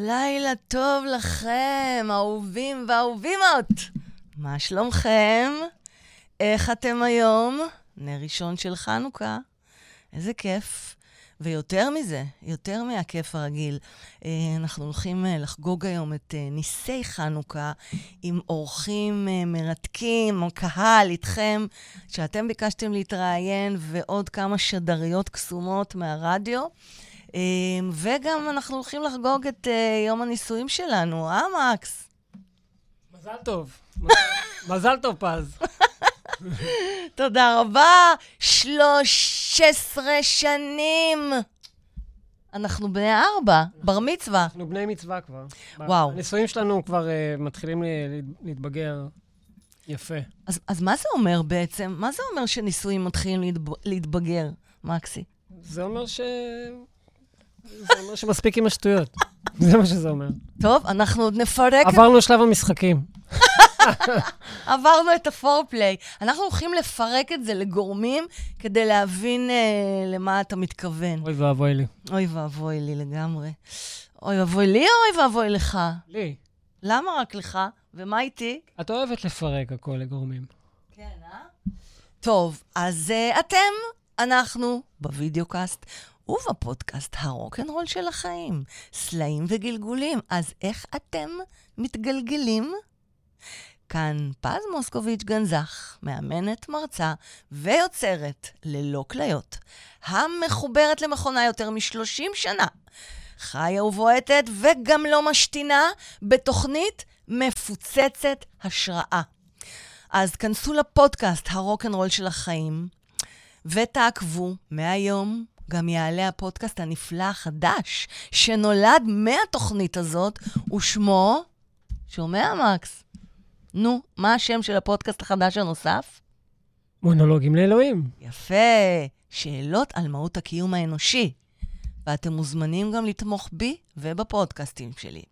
לילה טוב לכם, אהובים ואהובימות. מה שלומכם? איך אתם היום? נר ראשון של חנוכה. איזה כיף. ויותר מזה, יותר מהכיף הרגיל, אה, אנחנו הולכים אה, לחגוג היום את אה, ניסי חנוכה עם אורחים מרתקים, קהל איתכם, שאתם ביקשתם להתראיין, ועוד כמה שדריות קסומות מהרדיו. וגם אנחנו הולכים לחגוג את יום הנישואים שלנו, אה, מקס? מזל טוב. מזל טוב, פז. תודה רבה. 13 שנים. אנחנו בני ארבע, בר מצווה. אנחנו בני מצווה כבר. וואו. הנישואים שלנו כבר uh, מתחילים להתבגר יפה. אז, אז מה זה אומר בעצם? מה זה אומר שנישואים מתחילים להתב... להתבגר, מקסי? זה אומר ש... זה אומר שמספיק עם השטויות. זה מה שזה אומר. טוב, אנחנו עוד נפרק... עברנו שלב המשחקים. עברנו את הפורפליי. אנחנו הולכים לפרק את זה לגורמים כדי להבין אה, למה אתה מתכוון. אוי ואבוי לי. אוי ואבוי לי לגמרי. אוי ואבוי לי או אוי ואבוי לך? לי. למה רק לך? ומה איתי? את אוהבת לפרק הכל לגורמים. כן, אה? טוב, אז uh, אתם, אנחנו, בווידאו קאסט ובפודקאסט הרוקנרול של החיים, סלעים וגלגולים. אז איך אתם מתגלגלים? כאן פז מוסקוביץ' גנזך, מאמנת, מרצה ויוצרת ללא כליות, המחוברת למכונה יותר מ-30 שנה, חיה ובועטת וגם לא משתינה בתוכנית מפוצצת השראה. אז כנסו לפודקאסט הרוקנרול של החיים ותעקבו מהיום גם יעלה הפודקאסט הנפלא החדש שנולד מהתוכנית הזאת, ושמו, שומע, מקס? נו, מה השם של הפודקאסט החדש הנוסף? מונולוגים לאלוהים. יפה, שאלות על מהות הקיום האנושי. ואתם מוזמנים גם לתמוך בי ובפודקאסטים שלי.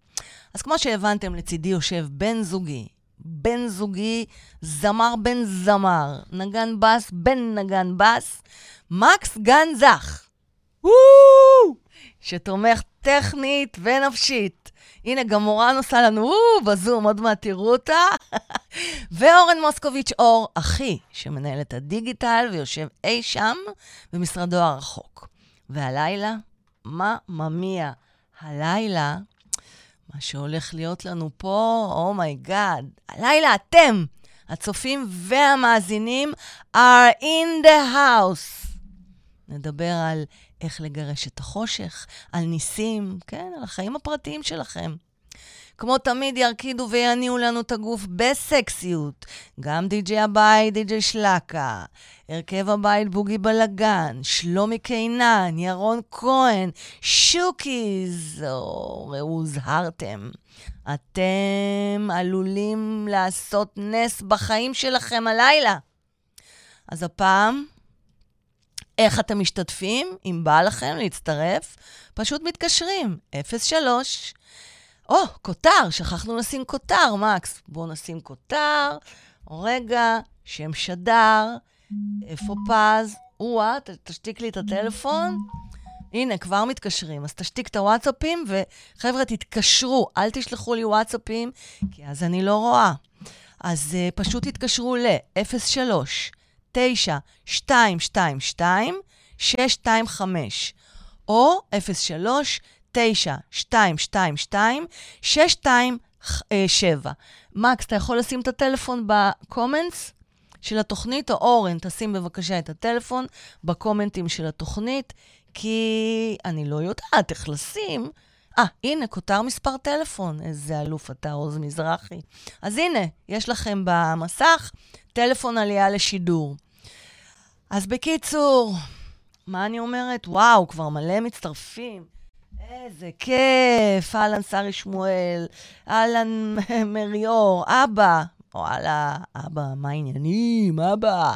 אז כמו שהבנתם, לצידי יושב בן זוגי, בן זוגי, זמר בן זמר, נגן בס בן נגן בס, מקס גן זך. שתומך טכנית ונפשית. הנה, גם מורן עושה לנו בזום, עוד מעט תראו אותה. ואורן מוסקוביץ' אור, אחי, שמנהל את הדיגיטל ויושב אי שם במשרדו הרחוק. והלילה, mamma mia? הלילה, מה שהולך להיות לנו פה, oh my god, oh הלילה אתם, הצופים והמאזינים, are in the house. נדבר על איך לגרש את החושך, על ניסים, כן, על החיים הפרטיים שלכם. כמו תמיד, ירקידו ויניעו לנו את הגוף בסקסיות. גם די.ג'יי הבית, די.ג'יי שלקה, הרכב הבית בוגי בלגן, שלומי קינן, ירון כהן, שוקיז, או ראו הוזהרתם. אתם עלולים לעשות נס בחיים שלכם הלילה. אז הפעם איך אתם משתתפים? אם בא לכם להצטרף, פשוט מתקשרים, 03. או, oh, כותר, שכחנו לשים כותר, מקס. בואו נשים כותר. רגע, שם שדר, איפה פז? או-אה, תשתיק לי את הטלפון. הנה, כבר מתקשרים. אז תשתיק את הוואטסאפים, וחבר'ה, תתקשרו, אל תשלחו לי וואטסאפים, כי אז אני לא רואה. אז uh, פשוט תתקשרו ל-03 9 2 2 2 625 או 03 9 2 2 2 627. מקס, אתה יכול לשים את הטלפון בקומנטס של התוכנית, או אורן, תשים בבקשה את הטלפון בקומנטים של התוכנית, כי אני לא יודעת איך לשים. אה, הנה, כותר מספר טלפון. איזה אלוף אתה, עוז מזרחי. אז הנה, יש לכם במסך טלפון עלייה לשידור. אז בקיצור, מה אני אומרת? וואו, כבר מלא מצטרפים. איזה כיף, אהלן שרי שמואל, אהלן מריור, אבא. וואלה, אבא, מה העניינים, אבא?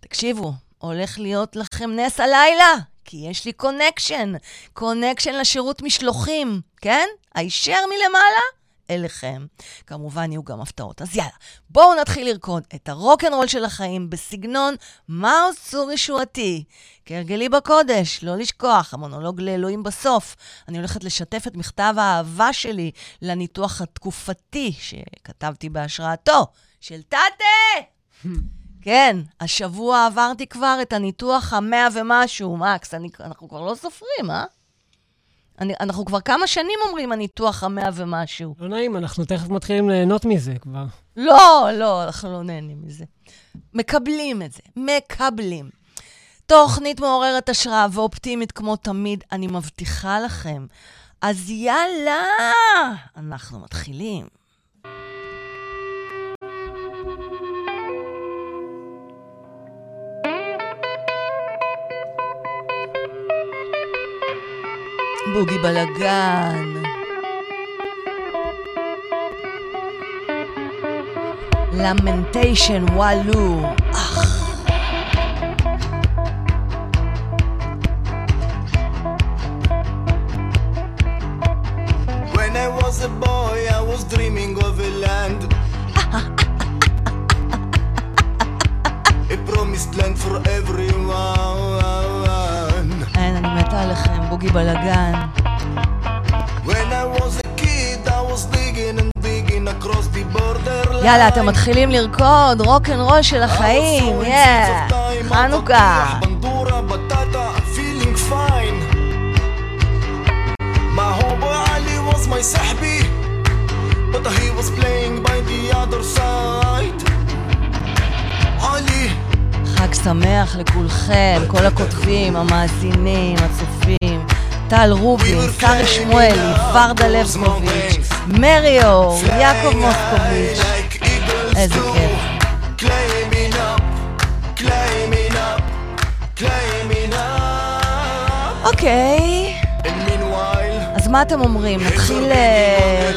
תקשיבו, הולך להיות לכם נס הלילה, כי יש לי connection. connection לשירות משלוחים, כן? הישר מלמעלה, אליכם. כמובן, יהיו גם הפתעות. אז יאללה, בואו נתחיל לרקוד את הרוקנרול של החיים בסגנון מאוס צור ישועתי. כהרגלי בקודש, לא לשכוח, המונולוג לאלוהים בסוף. אני הולכת לשתף את מכתב האהבה שלי לניתוח התקופתי שכתבתי בהשראתו של טאטה! כן, השבוע עברתי כבר את הניתוח המאה ומשהו, מקס, אני, אנחנו כבר לא סופרים, אה? אני, אנחנו כבר כמה שנים אומרים הניתוח המאה ומשהו. לא נעים, אנחנו תכף מתחילים ליהנות מזה כבר. לא, לא, אנחנו לא נהנים מזה. מקבלים את זה, מקבלים. תוכנית מעוררת השראה ואופטימית כמו תמיד, אני מבטיחה לכם. אז יאללה, אנחנו מתחילים. Boogie Balagan. Lamentation Walu. Ugh. When I was a boy, I was dreaming of a land. a promised land for everyone. מתה עליכם, בוגי border. יאללה, אתם מתחילים לרקוד, רוקנרול של החיים, יאה, חנוכה. my sahbi, but he was playing by the other side. חג שמח לכולכם, כל הכותבים, המאזינים, הצופים. טל רובין, שרי שמואלי, ורדה לבקוביץ', מרי אור, יעקב מוסקוביץ'. איזה. כיף. אוקיי, אז מה אתם אומרים? נתחיל אה,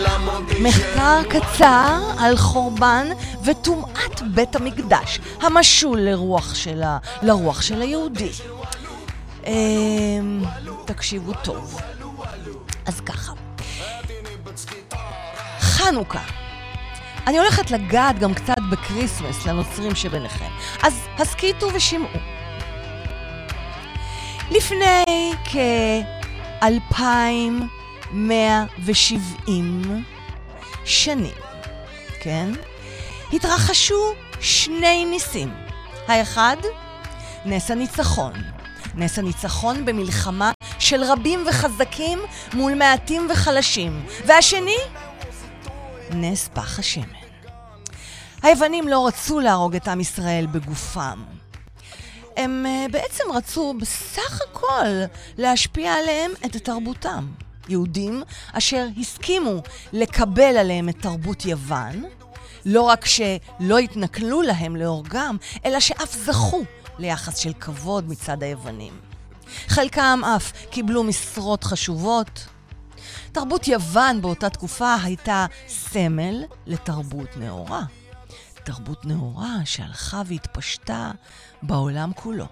מחקר קצר על חורבן וטומאת בית המקדש, המשול לרוח של, ה... לרוח של היהודי. אמ, תקשיבו טוב. אז ככה, חנוכה. אני הולכת לגעת גם קצת ב Christmas לנוצרים שביניכם, אז הסכיתו ושמעו. לפני כ-2170 שנים, כן? התרחשו שני ניסים. האחד, נס הניצחון. נס הניצחון במלחמה של רבים וחזקים מול מעטים וחלשים. והשני, נס פח השמן. היוונים לא רצו להרוג את עם ישראל בגופם. הם uh, בעצם רצו בסך הכל להשפיע עליהם את תרבותם. יהודים אשר הסכימו לקבל עליהם את תרבות יוון, לא רק שלא התנכלו להם להורגם, אלא שאף זכו ליחס של כבוד מצד היוונים. חלקם אף קיבלו משרות חשובות. תרבות יוון באותה תקופה הייתה סמל לתרבות נאורה. תרבות נאורה שהלכה והתפשטה בעולם כולו.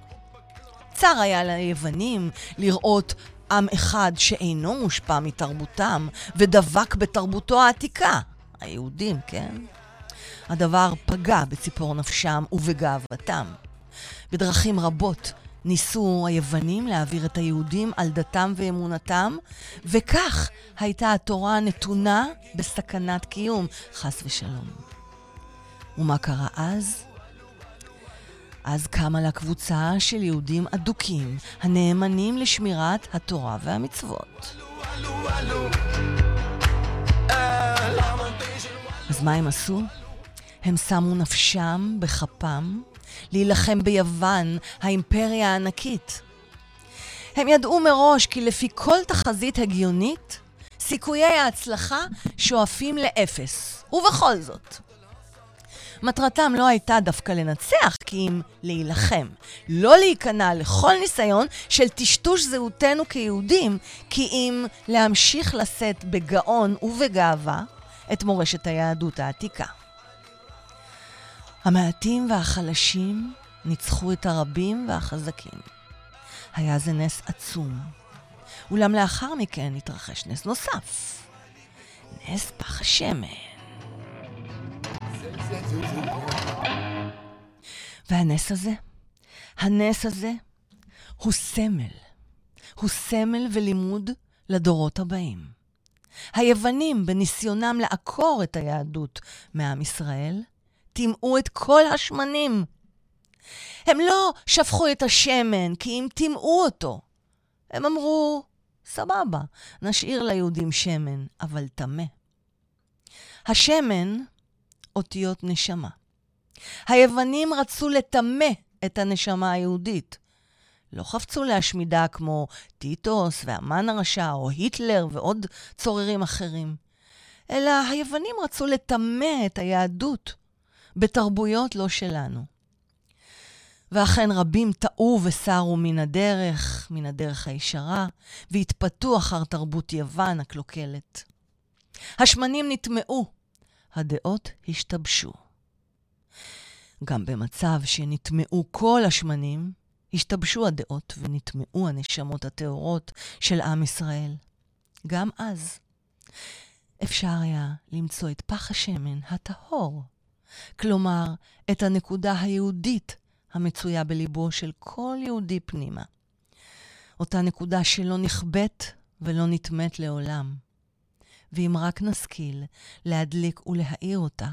צר היה ליוונים לראות עם אחד שאינו מושפע מתרבותם ודבק בתרבותו העתיקה, היהודים, כן? הדבר פגע בציפור נפשם ובגאוותם. בדרכים רבות ניסו היוונים להעביר את היהודים על דתם ואמונתם, וכך הייתה התורה נתונה בסכנת קיום, חס ושלום. ומה קרה אז? אז קמה לה קבוצה של יהודים אדוקים, הנאמנים לשמירת התורה והמצוות. אז מה הם עשו? הם שמו נפשם בכפם להילחם ביוון, האימפריה הענקית. הם ידעו מראש כי לפי כל תחזית הגיונית, סיכויי ההצלחה שואפים לאפס. ובכל זאת, מטרתם לא הייתה דווקא לנצח, כי אם להילחם. לא להיכנע לכל ניסיון של טשטוש זהותנו כיהודים, כי אם להמשיך לשאת בגאון ובגאווה את מורשת היהדות העתיקה. המעטים והחלשים ניצחו את הרבים והחזקים. היה זה נס עצום. אולם לאחר מכן התרחש נס נוסף. נס פח השמן. והנס הזה, הנס הזה, הוא סמל. הוא סמל ולימוד לדורות הבאים. היוונים, בניסיונם לעקור את היהדות מעם ישראל, טימאו את כל השמנים. הם לא שפכו את השמן כי אם טימאו אותו. הם אמרו, סבבה, נשאיר ליהודים שמן, אבל טמא. השמן, אותיות נשמה. היוונים רצו לטמא את הנשמה היהודית. לא חפצו להשמידה כמו טיטוס והמן הרשע או היטלר ועוד צוררים אחרים, אלא היוונים רצו לטמא את היהדות בתרבויות לא שלנו. ואכן רבים טעו וסרו מן הדרך, מן הדרך הישרה, והתפתו אחר תרבות יוון הקלוקלת. השמנים נטמעו, הדעות השתבשו. גם במצב שנטמעו כל השמנים, השתבשו הדעות ונטמעו הנשמות הטהורות של עם ישראל. גם אז אפשר היה למצוא את פח השמן הטהור, כלומר, את הנקודה היהודית המצויה בליבו של כל יהודי פנימה. אותה נקודה שלא נכבית ולא נטמאת לעולם. ואם רק נשכיל להדליק ולהאיר אותה,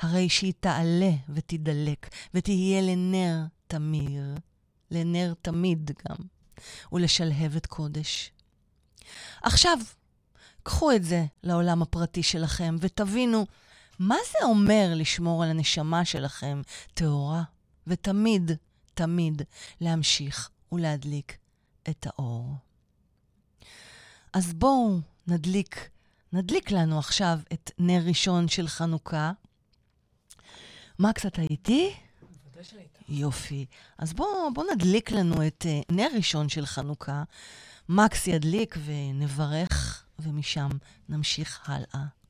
הרי שהיא תעלה ותדלק ותהיה לנר תמיר, לנר תמיד גם, ולשלהבת קודש. עכשיו, קחו את זה לעולם הפרטי שלכם ותבינו מה זה אומר לשמור על הנשמה שלכם טהורה, ותמיד, תמיד להמשיך ולהדליק את האור. אז בואו נדליק, נדליק לנו עכשיו את נר ראשון של חנוכה. מקס, אתה איתי? יופי. אז בואו בוא נדליק לנו את uh, נר ראשון של חנוכה. מקס ידליק ונברך, ומשם נמשיך הלאה.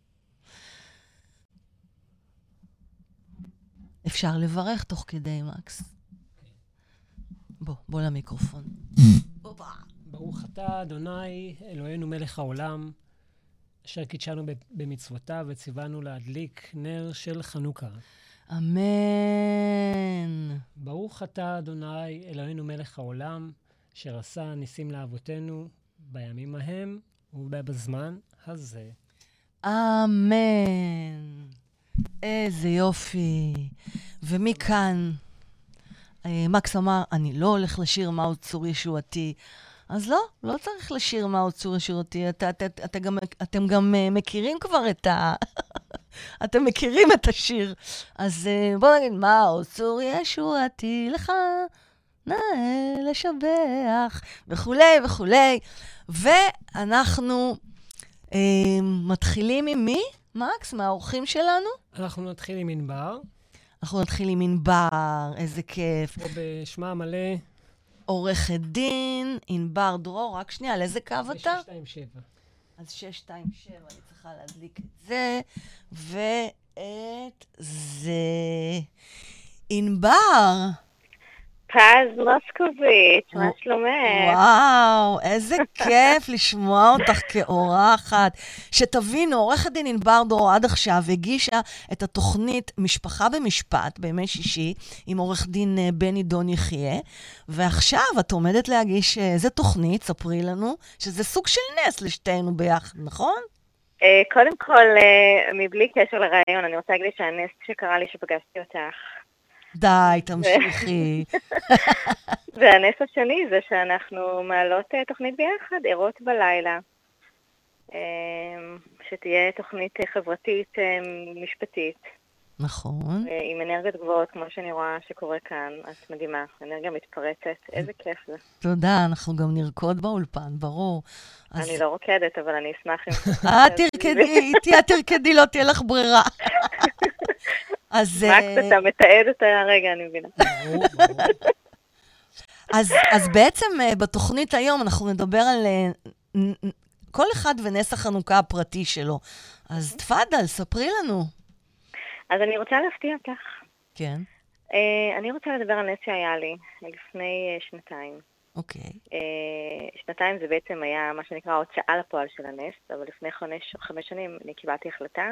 אפשר לברך תוך כדי, מקס. בוא, בוא למיקרופון. הופה. ברוך אתה, אדוני, אלוהינו מלך העולם, אשר קידשנו במצוותיו וציוונו להדליק נר של חנוכה. אמן. ברוך אתה, אדוני, אלוהינו מלך העולם, אשר עשה ניסים לאבותינו בימים ההם ובזמן הזה. אמן. איזה יופי. ומכאן, אה, מקס אמר, אני לא הולך לשיר מהו צור ישועתי. אז לא, לא צריך לשיר מהו צור ישועתי. אתה, אתה, אתה גם, אתם גם uh, מכירים כבר את ה... אתם מכירים את השיר. אז uh, בואו נגיד, מהו צור ישועתי לך, נאה לשבח, וכולי וכולי. ואנחנו uh, מתחילים עם מי? מקס, מהאורחים שלנו? אנחנו נתחיל עם ענבר, אנחנו נתחיל עם ענבר, איזה כיף. או בשמה המלא, עורכת דין, ענבר דרור, רק שנייה, על איזה קו אתה? 627. אז 627, אני צריכה להדליק את זה, ואת זה. ענבר, פז מוסקוביץ', מה שלומך? וואו, איזה כיף לשמוע אותך כאורחת. שתבינו, עורכת דין ענבר דרור עד עכשיו הגישה את התוכנית משפחה במשפט בימי שישי עם עורך דין אה, בני דון יחיה, ועכשיו את עומדת להגיש אה, איזה תוכנית, ספרי לנו, שזה סוג של נס לשתינו ביחד, נכון? אה, קודם כל, מבלי קשר לרעיון, אני רוצה להגיד שהנס שקרה לי שפגשתי אותך. די, תמשיכי. והנס השני זה שאנחנו מעלות אה, תוכנית ביחד, ערות בלילה. אה, שתהיה תוכנית אה, חברתית אה, משפטית, נכון. אה, עם אנרגיות גבוהות, כמו שאני רואה שקורה כאן. את מדהימה, אנרגיה מתפרצת, איזה כיף זה. תודה, אנחנו גם נרקוד באולפן, ברור. אז אני לא רוקדת, אבל אני אשמח אם... את תרקדי, איתי את תרקדי, לא תהיה לך ברירה. אז... מקס, אה, אתה מתעד את הרגע, אני מבינה. אז, אז בעצם אה, בתוכנית היום אנחנו נדבר על אה, כל אחד ונס החנוכה הפרטי שלו. אז תפאדל, ספרי לנו. אז אני רוצה להפתיע אותך. כן. Uh, אני רוצה לדבר על נס שהיה לי לפני uh, שנתיים. אוקיי. אה, שנתיים זה בעצם היה מה שנקרא ההוצאה לפועל של הנס, אבל לפני חמש, חמש שנים אני קיבלתי החלטה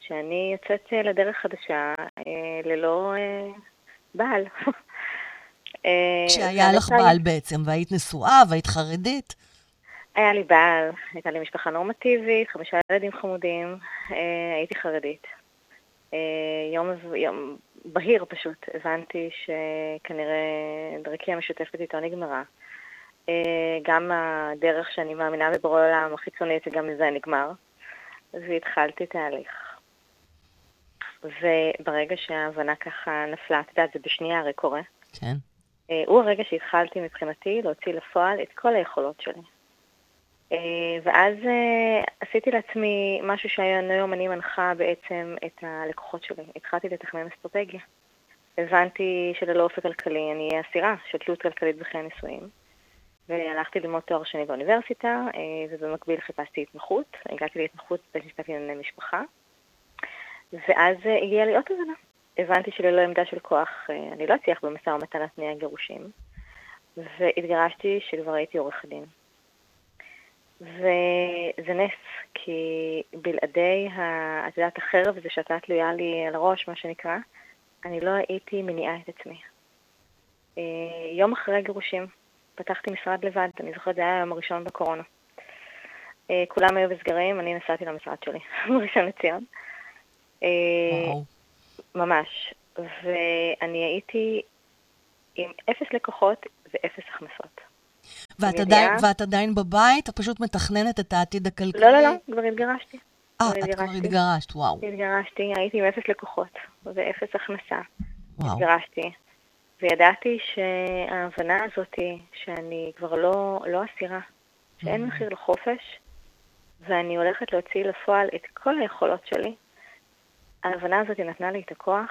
שאני יוצאת אה, לדרך חדשה אה, ללא אה, בעל. כשהיה לך בעל בעצם, והיית נשואה, והיית חרדית. היה לי בעל, הייתה לי משפחה נורמטיבית, חמישה ילדים חמודים, הייתי חרדית. יום, יום בהיר פשוט, הבנתי שכנראה דרכי המשותפת איתו נגמרה. גם הדרך שאני מאמינה בבורא עולם החיצונית, וגם מזה נגמר. והתחלתי תהליך. וברגע שההבנה ככה נפלה, את יודעת, זה בשנייה הרי קורה. כן. אה, הוא הרגע שהתחלתי מבחינתי להוציא לפועל את כל היכולות שלי. אה, ואז אה, עשיתי לעצמי משהו שהיום אני מנחה בעצם את הלקוחות שלי. התחלתי לתכנן אסטרטגיה. הבנתי שללא אופק כלכלי אני אהיה אסירה של תלות כלכלית בחיי נישואים. והלכתי ללמוד תואר שני באוניברסיטה, ובמקביל חיפשתי התמחות. הגעתי להתמחות בית משפט לענייני משפחה. ואז הגיעה לי עוד הבנה. הבנתי שללא עמדה של כוח אני לא אצליח במשא ומתן על תנאי הגירושים, והתגרשתי שכבר הייתי עורך דין. וזה נס, כי בלעדי, ה... את יודעת, החרב הזה שהייתה תלויה לי על הראש, מה שנקרא, אני לא הייתי מניעה את עצמי. יום אחרי הגירושים פתחתי משרד לבד, אני זוכרת, זה היה היום הראשון בקורונה. כולם היו בסגרים, אני נסעתי למשרד שלי, בראשון לציון. וואו. ממש. ואני הייתי עם אפס לקוחות ואפס הכנסות. ואת עדיין, ואת עדיין בבית? את פשוט מתכננת את העתיד הכלכלי? לא, לא, לא, כבר התגרשתי. אה, כבר את כבר התגרשתי. התגרשת, וואו. התגרשתי, הייתי עם אפס לקוחות ואפס הכנסה. וואו. התגרשתי. וידעתי שההבנה הזאת שאני כבר לא, לא אסירה, שאין מחיר לחופש, ואני הולכת להוציא לפועל את כל היכולות שלי, ההבנה הזאת נתנה לי את הכוח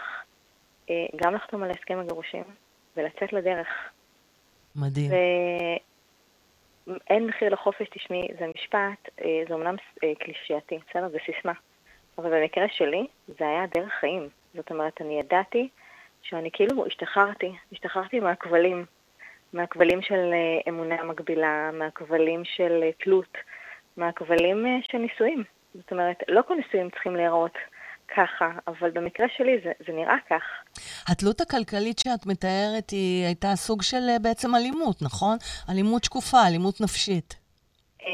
אה, גם לחתום על הסכם הגירושים ולצאת לדרך. מדהים. ואין מחיר לחופש, תשמעי, זה משפט, אה, זה אומנם אה, קלישייתי, בסדר? זה סיסמה. אבל במקרה שלי, זה היה דרך חיים. זאת אומרת, אני ידעתי שאני כאילו השתחררתי, השתחררתי מהכבלים, מהכבלים של אמונה מגבילה, מהכבלים של תלות, מהכבלים של נישואים. זאת אומרת, לא כל נישואים צריכים להיראות ככה, אבל במקרה שלי זה, זה נראה כך. התלות הכלכלית שאת מתארת היא הייתה סוג של אה, בעצם אלימות, נכון? אלימות שקופה, אלימות נפשית. אה,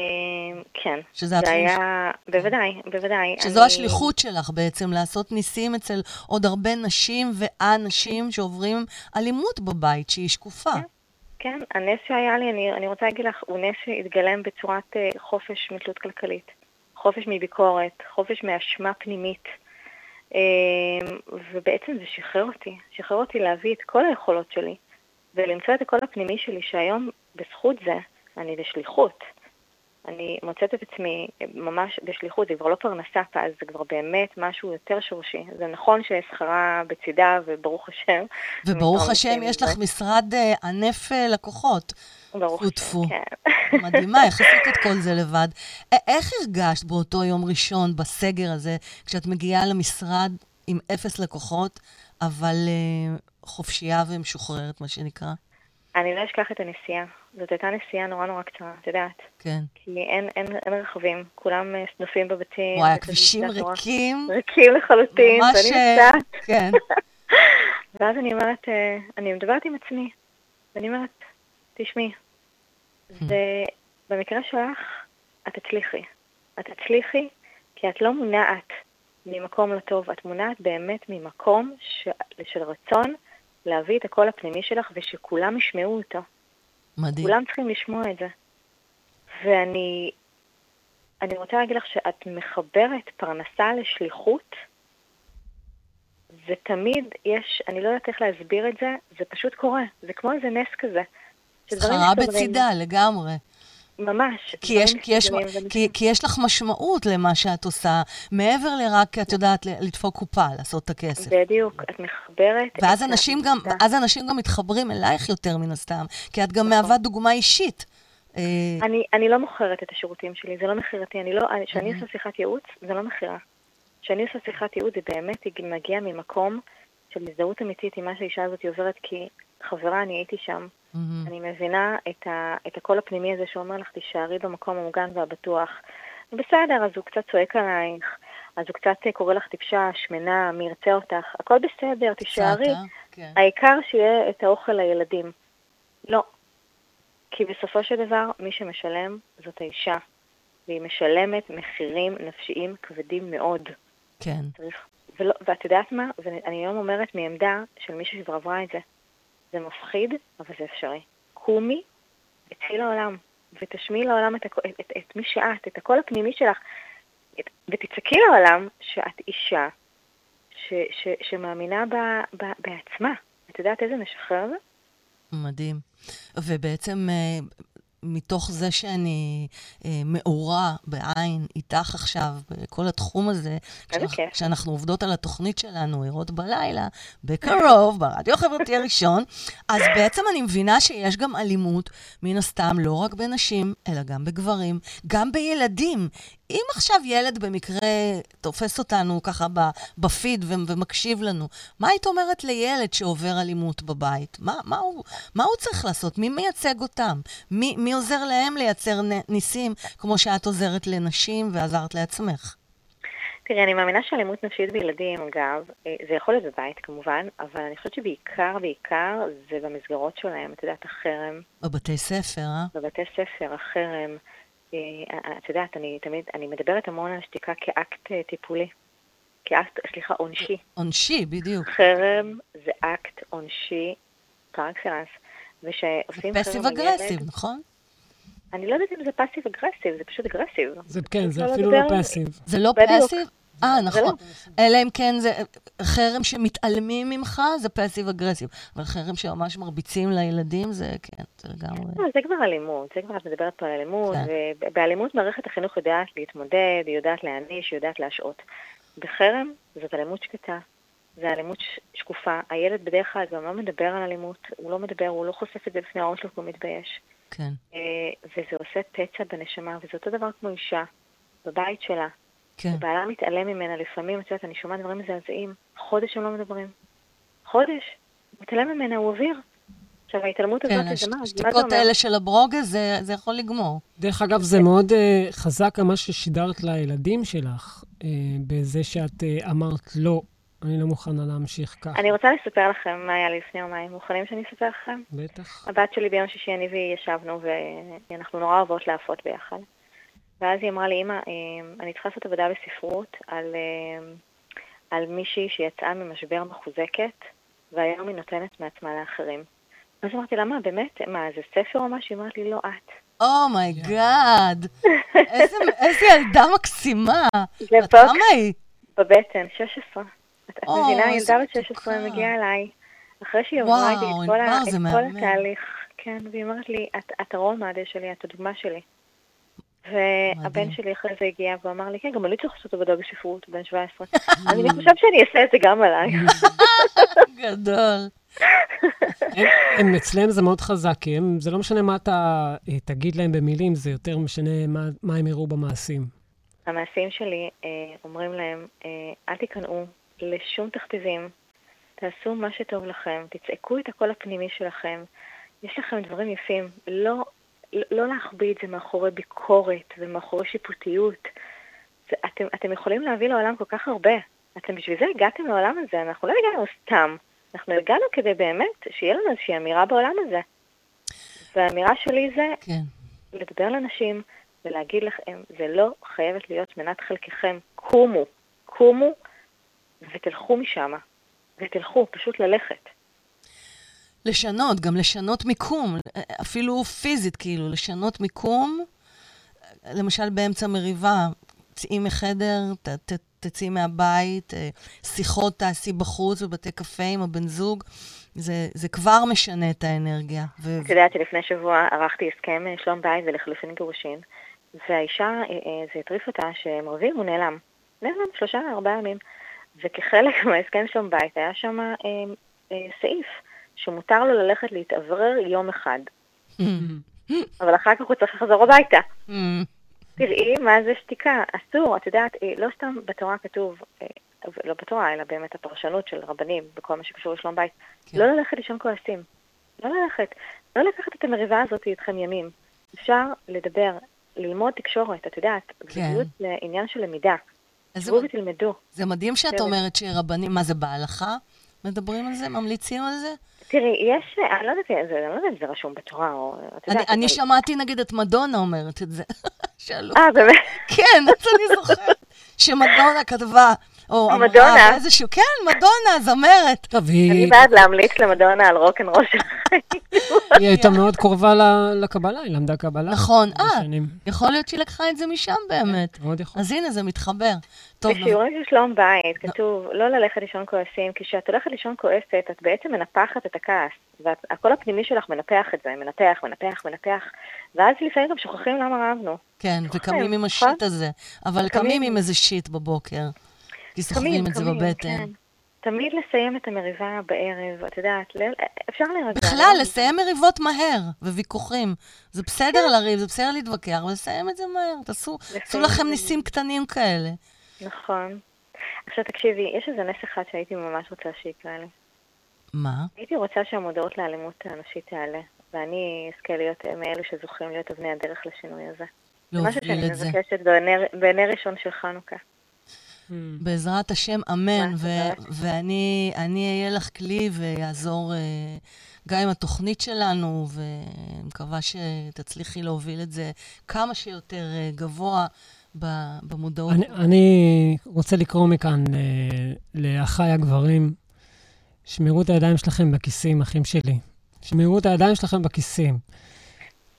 כן. שזה זה התחום היה, בוודאי, בוודאי. שזו אני- השליחות שלך בעצם, לעשות ניסים אצל עוד הרבה נשים ואנשים שעוברים אלימות בבית, שהיא שקופה. כן, הנס שהיה לי, אני, אני רוצה להגיד לך, הוא נס שהתגלם בצורת אה, חופש מתלות כלכלית. חופש מביקורת, חופש מאשמה פנימית. אה, ובעצם זה שחרר אותי, שחרר אותי להביא את כל היכולות שלי ולמצוא את הקול הפנימי שלי, שהיום בזכות זה אני בשליחות. אני מוצאת את עצמי ממש בשליחות, זה כבר לא פרנסה אז זה כבר באמת משהו יותר שורשי. זה נכון ששכרה בצידה, וברוך השם. וברוך השם, יש לך. משרד אה, ענף אה, לקוחות. ברוך טפו, השם, טפו. כן. מדהימה, איך עשית את כל זה לבד? איך הרגשת באותו יום ראשון, בסגר הזה, כשאת מגיעה למשרד עם אפס לקוחות, אבל אה, חופשייה ומשוחררת, מה שנקרא? אני לא אשכח את הנסיעה. זאת הייתה נסיעה נורא נורא קצרה, את יודעת. כן. כי אין, אין, אין רכבים, כולם אה, סנופים בבתים. וואי, הכבישים ריקים. ריקים לחלוטין, ממש... ואני אה, נוסעת. כן. ואז אני אומרת, אה, אני מדברת עם עצמי, ואני אומרת, תשמעי, זה, במקרה שלך, את תצליחי. את תצליחי כי את לא מונעת ממקום לא טוב, את מונעת באמת ממקום ש, של רצון להביא את הקול הפנימי שלך ושכולם ישמעו אותו. מדהים. כולם צריכים לשמוע את זה. ואני אני רוצה להגיד לך שאת מחברת פרנסה לשליחות, ותמיד יש, אני לא יודעת איך להסביר את זה, זה פשוט קורה. זה כמו איזה נס כזה. שכרה. בצידה, לגמרי. ממש. כי יש, כי, יש, כי, כי יש לך משמעות למה שאת עושה, מעבר לרק, את יודעת, לדפוק קופה, לעשות את הכסף. בדיוק, את מחברת... ואז את אנשים גם. אז אנשים גם מתחברים אלייך יותר מן הסתם, כי את גם נכון. מהווה דוגמה אישית. אה, אני, אני לא מוכרת את השירותים שלי, זה לא מכירתי. אני לא, אני- כשאני Mhm. עושה שיחת ייעוץ, זה לא מכירה. כשאני עושה שיחת ייעוץ, זה באמת מגיע ממקום של הזדהות אמיתית עם מה שהאישה הזאת עוברת, כי חברה, אני הייתי שם. מהמם. אני מבינה את, ה, את הקול הפנימי הזה שאומר לך, תישארי במקום המוגן והבטוח. בסדר, אז הוא קצת צועק עלייך, אז הוא קצת קורא לך טיפשה, שמנה, מי ירצה אותך, הכל בסדר, תישארי. אה? כן. העיקר שיהיה את האוכל לילדים. לא. כי בסופו של דבר, מי שמשלם זאת האישה, והיא משלמת מחירים נפשיים כבדים מאוד. כן. צריך, ולא, ואת יודעת מה? ואני היום אומרת מעמדה של מישהי שכבר עברה את זה. זה מפחיד, אבל זה אפשרי. קומי, תצאי לעולם, ותשמיעי לעולם את, הכ- את, את, את מי שאת, את הקול הפנימי שלך, את, ותצעקי לעולם שאת אישה ש, ש, שמאמינה ב, ב, בעצמה. את יודעת איזה משחרר זה? מדהים. ובעצם, אה, מתוך זה שאני אה, מעורה בעין איתך עכשיו, בכל התחום הזה, כשאנחנו-. כשאנחנו עובדות על התוכנית שלנו, ערות בלילה, בקרוב, ברדיו החברתי הראשון, אז בעצם אני מבינה שיש גם אלימות, מן הסתם, לא רק בנשים, אלא גם בגברים, גם בילדים. אם עכשיו ילד במקרה תופס אותנו ככה בפיד ומקשיב לנו, מה היית אומרת לילד שעובר אלימות בבית? מה, מה, הוא, מה הוא צריך לעשות? מי מייצג אותם? מי, מי עוזר להם לייצר ניסים, כמו שאת עוזרת לנשים ועזרת לעצמך? תראי, אני מאמינה שאלימות נפשית בילדים, אגב, אה, זה יכול להיות בבית כמובן, אבל אני חושבת שבעיקר, בעיקר, זה במסגרות שלהם. את יודעת, החרם, בבתי ספר, אה? בבתי ספר, החרם. אה, את יודעת, אני תמיד, אני מדברת המון על שתיקה כאקט אה, טיפולי. כאקט, סליחה, עונשי. עונשי, בדיוק. חרם זה אקט עונשי פר אקסלנס. ושעושים חרם passive על ילד, aggressive, נכון? אני לא יודעת אם זה passive aggressive, זה פשוט aggressive. זה כן, זה לא אפילו לא passive. זה לא בדיוק. אה, נכון. לא. אלא אם כן זה חרם שמתעלמים ממך, זה passive aggressive. אבל חרם שממש מרביצים לילדים, זה כן, זה לגמרי. לא, זה כבר אלימות, זה כבר את מדברת פה על אלימות, כן. ובאלימות מערכת החינוך יודעת להתמודד, היא יודעת להעניש, היא יודעת להשעות. בחרם זאת אלימות שקטה, זה אלימות שקופה. הילד בדרך כלל גם לא מדבר על אלימות, הוא לא מדבר, הוא לא חושף את זה בפני ההורים שלו, הוא מתבייש. כן. אה, וזה עושה פצע בנשמה, וזה אותו דבר כמו אישה, בבית שלה. כן. בעלה מתעלם ממנה, לפעמים, את יודעת, אני שומעת דברים מזעזעים, חודש הם לא מדברים. חודש. הוא מתעלם ממנה, הוא אוויר. עכשיו, ההתעלמות הזאת, כן, זה מה? השתיקות? האלה של הברוגז, זה- זה יכול לגמור. דרך אגב, זה מאוד uh, חזק מה ששידרת לילדים שלך, uh, בזה שאת uh, אמרת, לא, אני לא מוכנה להמשיך ככה. אני רוצה לספר לכם מה היה לי לפני יומיים. מוכנים שאני אספר לכם? בטח. הבת שלי ביום שישי, אני והיא ישבנו, ואנחנו נורא אוהבות להפות ביחד. ואז היא אמרה לי, אמא, אה, אני צריכה לעשות עבודה בספרות על, אה, על מישהי שיצאה ממשבר מחוזקת, והיום היא נותנת מעצמה לאחרים. אז אמרתי לה, מה, באמת? מה, זה ספר או משהו? היא אמרת לי, לא את. oh my god, איזה איזה ילדה מקסימה. פוק. כמה היא? בבטן, 16. את, את אוי, מבינה, ילדה בת 16 מתוקה. מגיעה אליי, אחרי שהיא עברה איתי וואו, את כל, את כל. התהליך, כן, והיא אומרת לי, את, את ה role model שלי, את הדוגמה שלי. והבן. שלי אחרי זה הגיע והוא לי, כן, גם אני צריך לעשות עבודה בספרות, בן 17. אז אני חושב שאני אעשה את זה גם עליי. גדול. הם, הם אצלם זה מאוד חזק, כי הם, זה לא משנה מה אתה אה, תגיד להם במילים, זה יותר משנה מה, מה הם יראו במעשים. המעשים שלי אה, אומרים להם, אה, אל תיכנעו לשום תכתיבים, תעשו מה שטוב לכם, תצעקו את הקול הפנימי שלכם. יש לכם דברים יפים, לא, לא, לא להחביא את זה מאחורי ביקורת ומאחורי שיפוטיות. זה, אתם, אתם יכולים להביא לעולם כל כך הרבה. אתם בשביל זה הגעתם לעולם הזה, אנחנו לא הגענו סתם. אנחנו הגענו כדי באמת שיהיה לנו איזושהי אמירה בעולם הזה. והאמירה שלי זה כן. לדבר לנשים ולהגיד לכם, זה לא חייבת להיות מנת חלקכם. קומו, קומו ותלכו משם. ותלכו, פשוט ללכת. לשנות, גם לשנות מיקום, אפילו פיזית, כאילו, לשנות מיקום. למשל, באמצע מריבה, צאי מחדר, ת, ת, תצאי מהבית, אה, שיחות תעשי בחוץ בבתי קפה עם הבן זוג. זה, זה כבר משנה את האנרגיה. ו... את יודעת שלפני שבוע ערכתי הסכם אה, שלום בית ולחלופין גירושין, והאישה, אה, זה הטריף אותה שהם רבים, הוא נעלם. נעלם שלושה, ארבעה ימים. וכחלק מההסכם שלום בית היה שם אה, אה, סעיף שמותר לו ללכת להתאוורר יום אחד, אבל אחר כך הוא צריך לחזור הביתה. תראי מה זה שתיקה, אסור, את יודעת, אה, לא סתם בתורה כתוב, אה, לא בתורה, אלא באמת הפרשנות של רבנים בכל מה שקשור לשלום בית, כן. לא ללכת לישון כועסים. לא ללכת. לא לקחת את המריבה הזאת איתכם ימים. אפשר לדבר, ללמוד תקשורת, את יודעת, כן. זוגיות זה עניין של למידה. שבו מ- ותלמדו. זה מדהים שאת כן. אומרת שרבנים, מה זה בהלכה? מדברים על זה? ממליצים על זה? תראי, יש, אני לא יודעת, זה- אני לא יודעת אם זה רשום בתורה, או, אני, שמעתי נגיד את מדונה אומרת את זה. שאלו. אה, באמת? כן, אז אני זוכרת שמדונה כתבה, או אמרה מדונה? באיזשהו, כן, מדונה, זמרת. טוב, אני היא בעד להמליץ למדונה על רוקנרול של החיים. היא הייתה מאוד קרובה ל- לקבלה, היא למדה קבלה. נכון, אה. יכול להיות שהיא לקחה את זה משם באמת. מאוד יכול. אז הנה, זה מתחבר. טוב, בשיעורים של שלום בית כתוב לא ללכת לישון כועסים, כי כשאת הולכת לישון כועסת, את בעצם מנפחת את הכעס, והקול הפנימי שלך מנפח את זה, מנפח, מנפח, מנפח, ואז לפעמים גם שוכחים למה רבנו. כן, וקמים עם נכון? השיט הזה. אבל קמים. עם איזה שיט בבוקר. כי סוחבים את זה בבטן. כן. תמיד לסיים את המריבה בערב, את יודעת, ל- אפשר להירגע. בכלל? לסיים מריבות מהר וויכוחים. זה בסדר לריב, זה בסדר להתווכח, ולסיים את זה מהר. תעשו תעשו לסיים לכם ניסים קטנים כאלה. נכון. עכשיו תקשיבי, יש איזה נס אחד שהייתי ממש רוצה שיקרה לי. מה? הייתי רוצה שהמודעות לאלימות הנשית תעלה, ואני אזכה להיות אה, מאלו שזוכים להיות אבני הדרך לשינוי הזה. זה משהו להוביל שאני את זה. מבקשת בנר- בנר ראשון של חנוכה. Hmm. בעזרת השם, אמן. ואני אני אהיה לך כלי ויעזור אה, גם עם התוכנית שלנו, ומקווה שתצליחי להוביל את זה כמה שיותר אה, גבוה במודעות. אני, אני רוצה לקרוא מכאן אה, לאחיי הגברים, שמרו את הידיים שלכם בכיסים, אחים שלי. שמרו את הידיים שלכם בכיסים.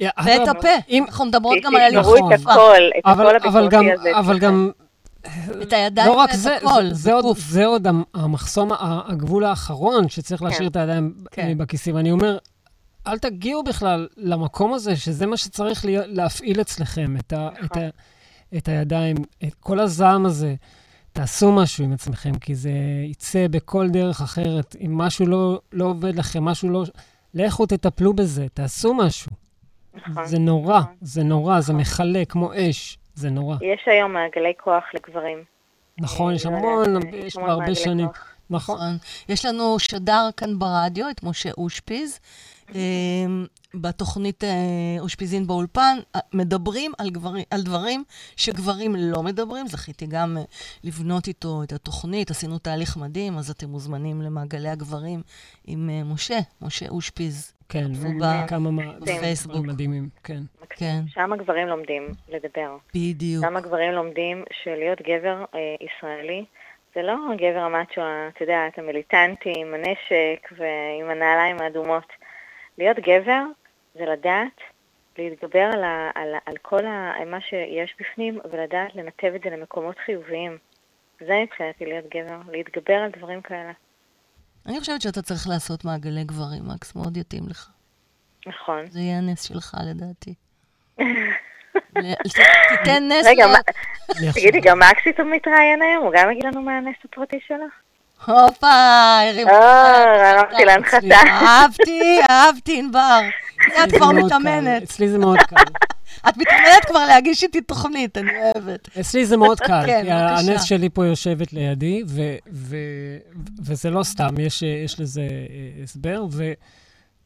ואת הפה. אנחנו מדברות גם על תשמרו הליכות. את הכל, את הכל הביקורתי הזה. אבל גם, את הידיים לא רק ואת זה, הכל, זה, זה, עוד. זה עוד המ- המחסום, הגבול האחרון שצריך להשאיר את הידיים כן. אה, בכיסים. אני אומר, אל תגיעו בכלל למקום הזה, שזה מה שצריך להיות, להפעיל אצלכם, את, ה, את, ה, את הידיים, את כל הזעם הזה. תעשו משהו עם עצמכם, כי זה יצא בכל דרך אחרת. אם משהו לא, לא עובד לכם, משהו לא... לכו תטפלו בזה, תעשו משהו. נכון. זה נורא, נכון. זה נורא, זה מכלה כמו אש, זה נורא. יש היום מעגלי כוח לגברים. נכון, יש לא המון, יודעת, יש כבר הרבה שנים. נכון. נכון. יש לנו שדר כאן ברדיו, את משה אושפיז. בתוכנית אה, אושפיזין באולפן, אה, מדברים על, גברים, על דברים שגברים לא מדברים. זכיתי גם אה, לבנות איתו את התוכנית, עשינו תהליך מדהים, אז אתם מוזמנים למעגלי הגברים עם משה, משה אושפיז. כן, כמה מה- בפייסבוק. מדהימים, כן. כן, שם הגברים לומדים לדבר. בדיוק. שם הגברים לומדים שלהיות גבר אה, ישראלי זה לא הגבר המאצ'ו, אתה יודע, את המיליטנטי עם הנשק ועם הנעליים האדומות. להיות גבר זה לדעת להתגבר על, ה, על, על כל ה, מה שיש בפנים ולדעת לנתב את זה למקומות חיוביים. זה מבחינתי להיות גבר, להתגבר על דברים כאלה. אני חושבת שאתה צריך לעשות מעגלי גברים, מקס, מאוד יתאים לך. נכון. זה יהיה הנס שלך, לדעתי. תיתן נס רגע, תגידי, גם מקסי טוב מתראיין היום? הוא גם יגיד לנו מה הנס הפרטי שלו? הופה, הרים... אה, הרמתי להנחתה. אהבתי, אהבתי, ענבר. את כבר מתאמנת. אצלי זה מאוד קל. את מתאמנת כבר להגיש איתי תוכנית, אני אוהבת. אצלי זה מאוד קל, כן, כי. הנס שלי פה יושבת לידי, ו- ו- וזה לא סתם, יש, יש לזה אה, הסבר, ו-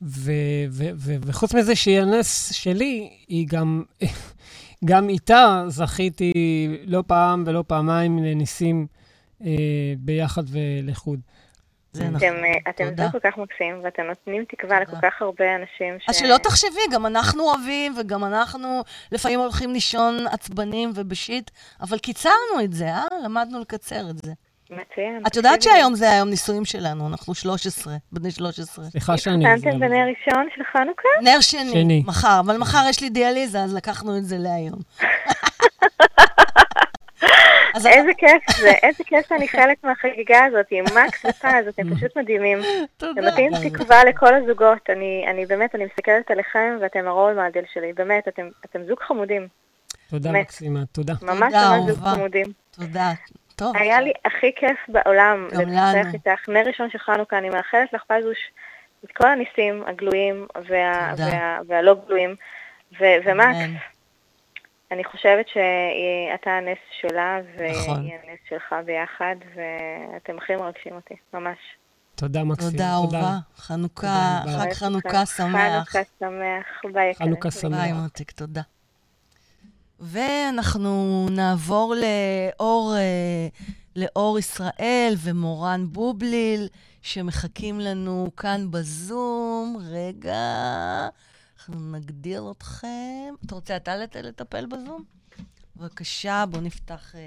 ו- ו- ו- וחוץ מזה שהיא הנס שלי, היא גם, גם איתה זכיתי לא פעם ולא פעמיים לניסים ביחד ולחוד. זה נכון. אתם, אה, אתם תודה. זוג כל כך מקסים, ואתם נותנים תקווה תודה. לכל כך הרבה אנשים ש... אז שלא תחשבי, גם אנחנו אוהבים, וגם אנחנו לפעמים הולכים לישון עצבנים ובשיט, אבל קיצרנו את זה, אה? למדנו לקצר את זה. מצוין. את יודעת שהיום זה היום נישואים שלנו, אנחנו 13, בני 13. סליחה שאני... התחתנתם בנר ראשון של חנוכה? נר שני, שני. מחר, אבל מחר יש לי דיאליזה, אז לקחנו את זה להיום. אז איזה כיף זה, איזה כיף שאני חלק מהחגיגה הזאת, עם מקס ופז, אתם פשוט מדהימים. אתם תודה. נותנים תקווה לכל הזוגות. אני, אני באמת, אני מסתכלת עליכם ואתם הרול מעגל שלי. באמת, אתם, אתם זוג חמודים. תודה. מקסימה, תודה. ממש תודה, ממש זוג. חמודים. תודה. טוב. היה לי הכי כיף בעולם לנו. איתך. נר ראשון של חנוכה, אני מאחלת לך פזוש את כל הניסים הגלויים וה, תודה. וה, והלא גלויים. ומקס. אני חושבת שאתה הנס שלה נכון. והיא הנס שלך ביחד, ואתם הכי מרגשים אותי, ממש. תודה, מקסים. תודה, אהובה. חנוכה, תודה, חג חנוכה. שמח. חנוכה שמח. ביי. חנוכה שמח. ביי, מותק, תודה. ואנחנו נעבור לאור, אה, לאור ישראל ומורן בובליל, שמחכים לנו כאן בזום. רגע, אנחנו נגדיר אתכם. אתה רוצה אתה לט- לטפל בזום? בבקשה, בואו נפתח אה,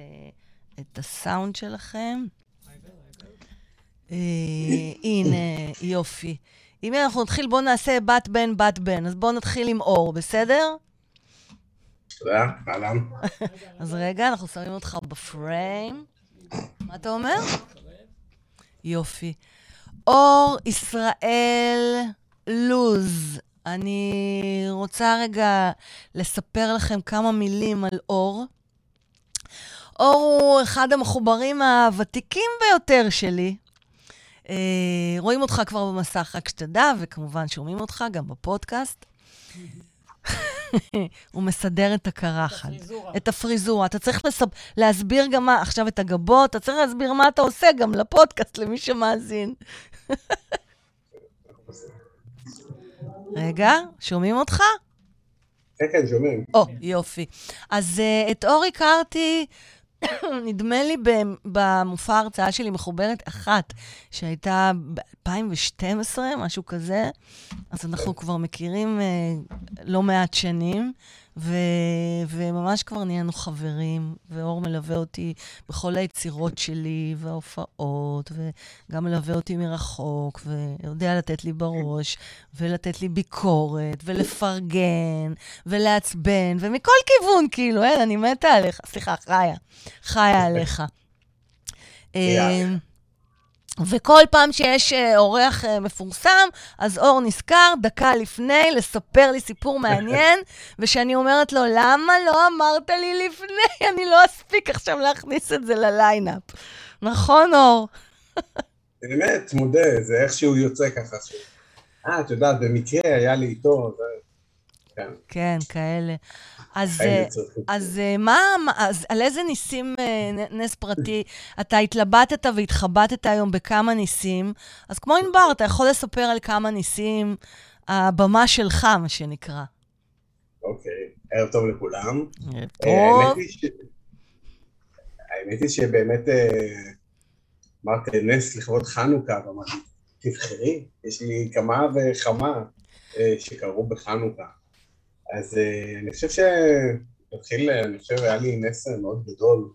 את הסאונד שלכם. אה, הנה, יופי. אם אנחנו נתחיל, בואו נעשה בת בן, בת בן. אז בואו נתחיל עם אור, בסדר? תודה, אהלן. אז רגע, אנחנו שמים אותך בפריים. מה אתה אומר? יופי. אור ישראל לוז. אני רוצה רגע לספר לכם כמה מילים על אור. אור הוא אחד המחוברים הוותיקים ביותר שלי. אה, רואים אותך כבר במסך, רק שתדע, וכמובן שומעים אותך גם בפודקאסט. הוא מסדר את הקרחת. את הפריזורה. אתה צריך לסב... להסביר גם מה, עכשיו את הגבות, אתה צריך להסביר מה אתה עושה גם לפודקאסט, למי שמאזין. רגע, שומעים אותך? כן, כן, שומעים. או, יופי. אז uh, את אור הכרתי, נדמה לי, במופע ההרצאה שלי מחוברת אחת, שהייתה ב-2012, משהו כזה. אז אנחנו כבר מכירים uh, לא מעט שנים, ו- וממש כבר נהיינו חברים, ואור מלווה אותי בכל היצירות שלי וההופעות, וגם מלווה אותי מרחוק, ויודע לתת לי בראש, ולתת לי ביקורת, ולפרגן, ולעצבן, ומכל כיוון, כאילו, אין, אני מתה עליך. סליחה, חיה. חיה עליך. וכל פעם שיש אה, אורח אה, מפורסם, אז אור נזכר דקה לפני לספר לי סיפור מעניין, וכשאני אומרת לו, למה לא אמרת לי לפני? אני לא אספיק עכשיו להכניס את זה לליינאפ. נכון, אור? באמת, מודה, זה איכשהו יוצא ככה. אה, את יודעת, במקרה היה לי איתו, זה... כן, כן, כאלה. אז, אה. אז אה, מה, אז על איזה ניסים, אה, נס פרטי, אתה התלבטת והתחבטת היום בכמה ניסים, אז כמו ענבר, אתה יכול לספר על כמה ניסים, הבמה שלך, מה שנקרא. אוקיי, ערב טוב לכולם. טוב. האמת היא שבאמת אמרת נס לכבוד חנוכה, ואמרתי, תבחרי, יש לי כמה וכמה שקרו בחנוכה. אז אה, אני חושב שנתחיל, אני חושב, היה לי נס מאוד גדול.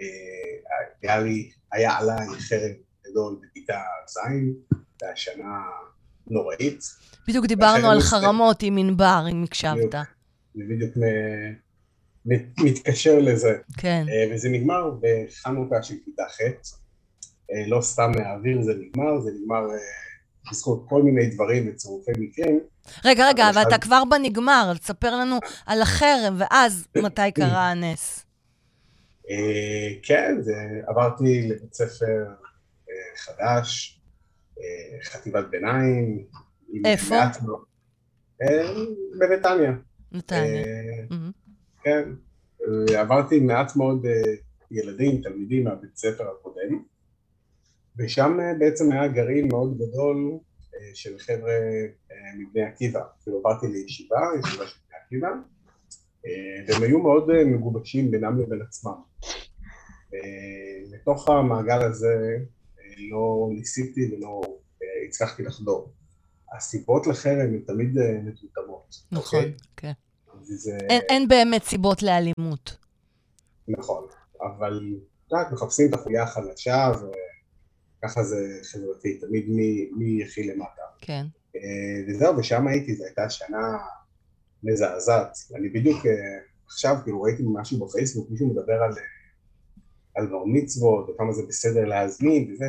אה, היה לי, היה עליי חרם גדול בכיתה ז', זו הייתה שנה נוראית. בדיוק דיברנו על חרמות עם ענבר, אם הקשבת. אני בדיוק מתקשר לזה. כן. אה, וזה נגמר בחנוכה של כיתה ח'. לא סתם מהאוויר זה נגמר, זה נגמר בזכות כל מיני דברים וצירופי מקרים. רגע, רגע, אבל אתה כבר בנגמר, תספר לנו על החרם, ואז מתי קרה הנס. אה, כן, עברתי לבית ספר אה, חדש, אה, חטיבת ביניים. איפה? בנתניה. נתניה. כן. עברתי מעט מאוד ילדים, תלמידים מהבית ספר הקודם, ושם בעצם היה גרעין מאוד גדול של חבר'ה אה, מבני עקיבא. כאילו עברתי לישיבה, ישיבה של בני עקיבא, אה, והם היו מאוד אה, מגובשים בינם לבין עצמם. לתוך המעגל הזה לא ניסיתי ולא הצלחתי לחדור. הסיבות לחרם הן תמיד מטומטמות. נכון, אוקיי? כן. וזה... אין- אין באמת סיבות לאלימות. נכון, אבל יודעת, מחפשים את החוליה החלשה וככה זה חברתי, תמיד מי, מי יכיל למטה. כן. אה, וזהו, ושם הייתי, זו הייתה שנה מזעזעת. אני בדיוק אה, עכשיו, כאילו ראיתי משהו בפייסבוק, מישהו מדבר על, אה, על בר מצוות, וכמה זה בסדר להזמין וזה,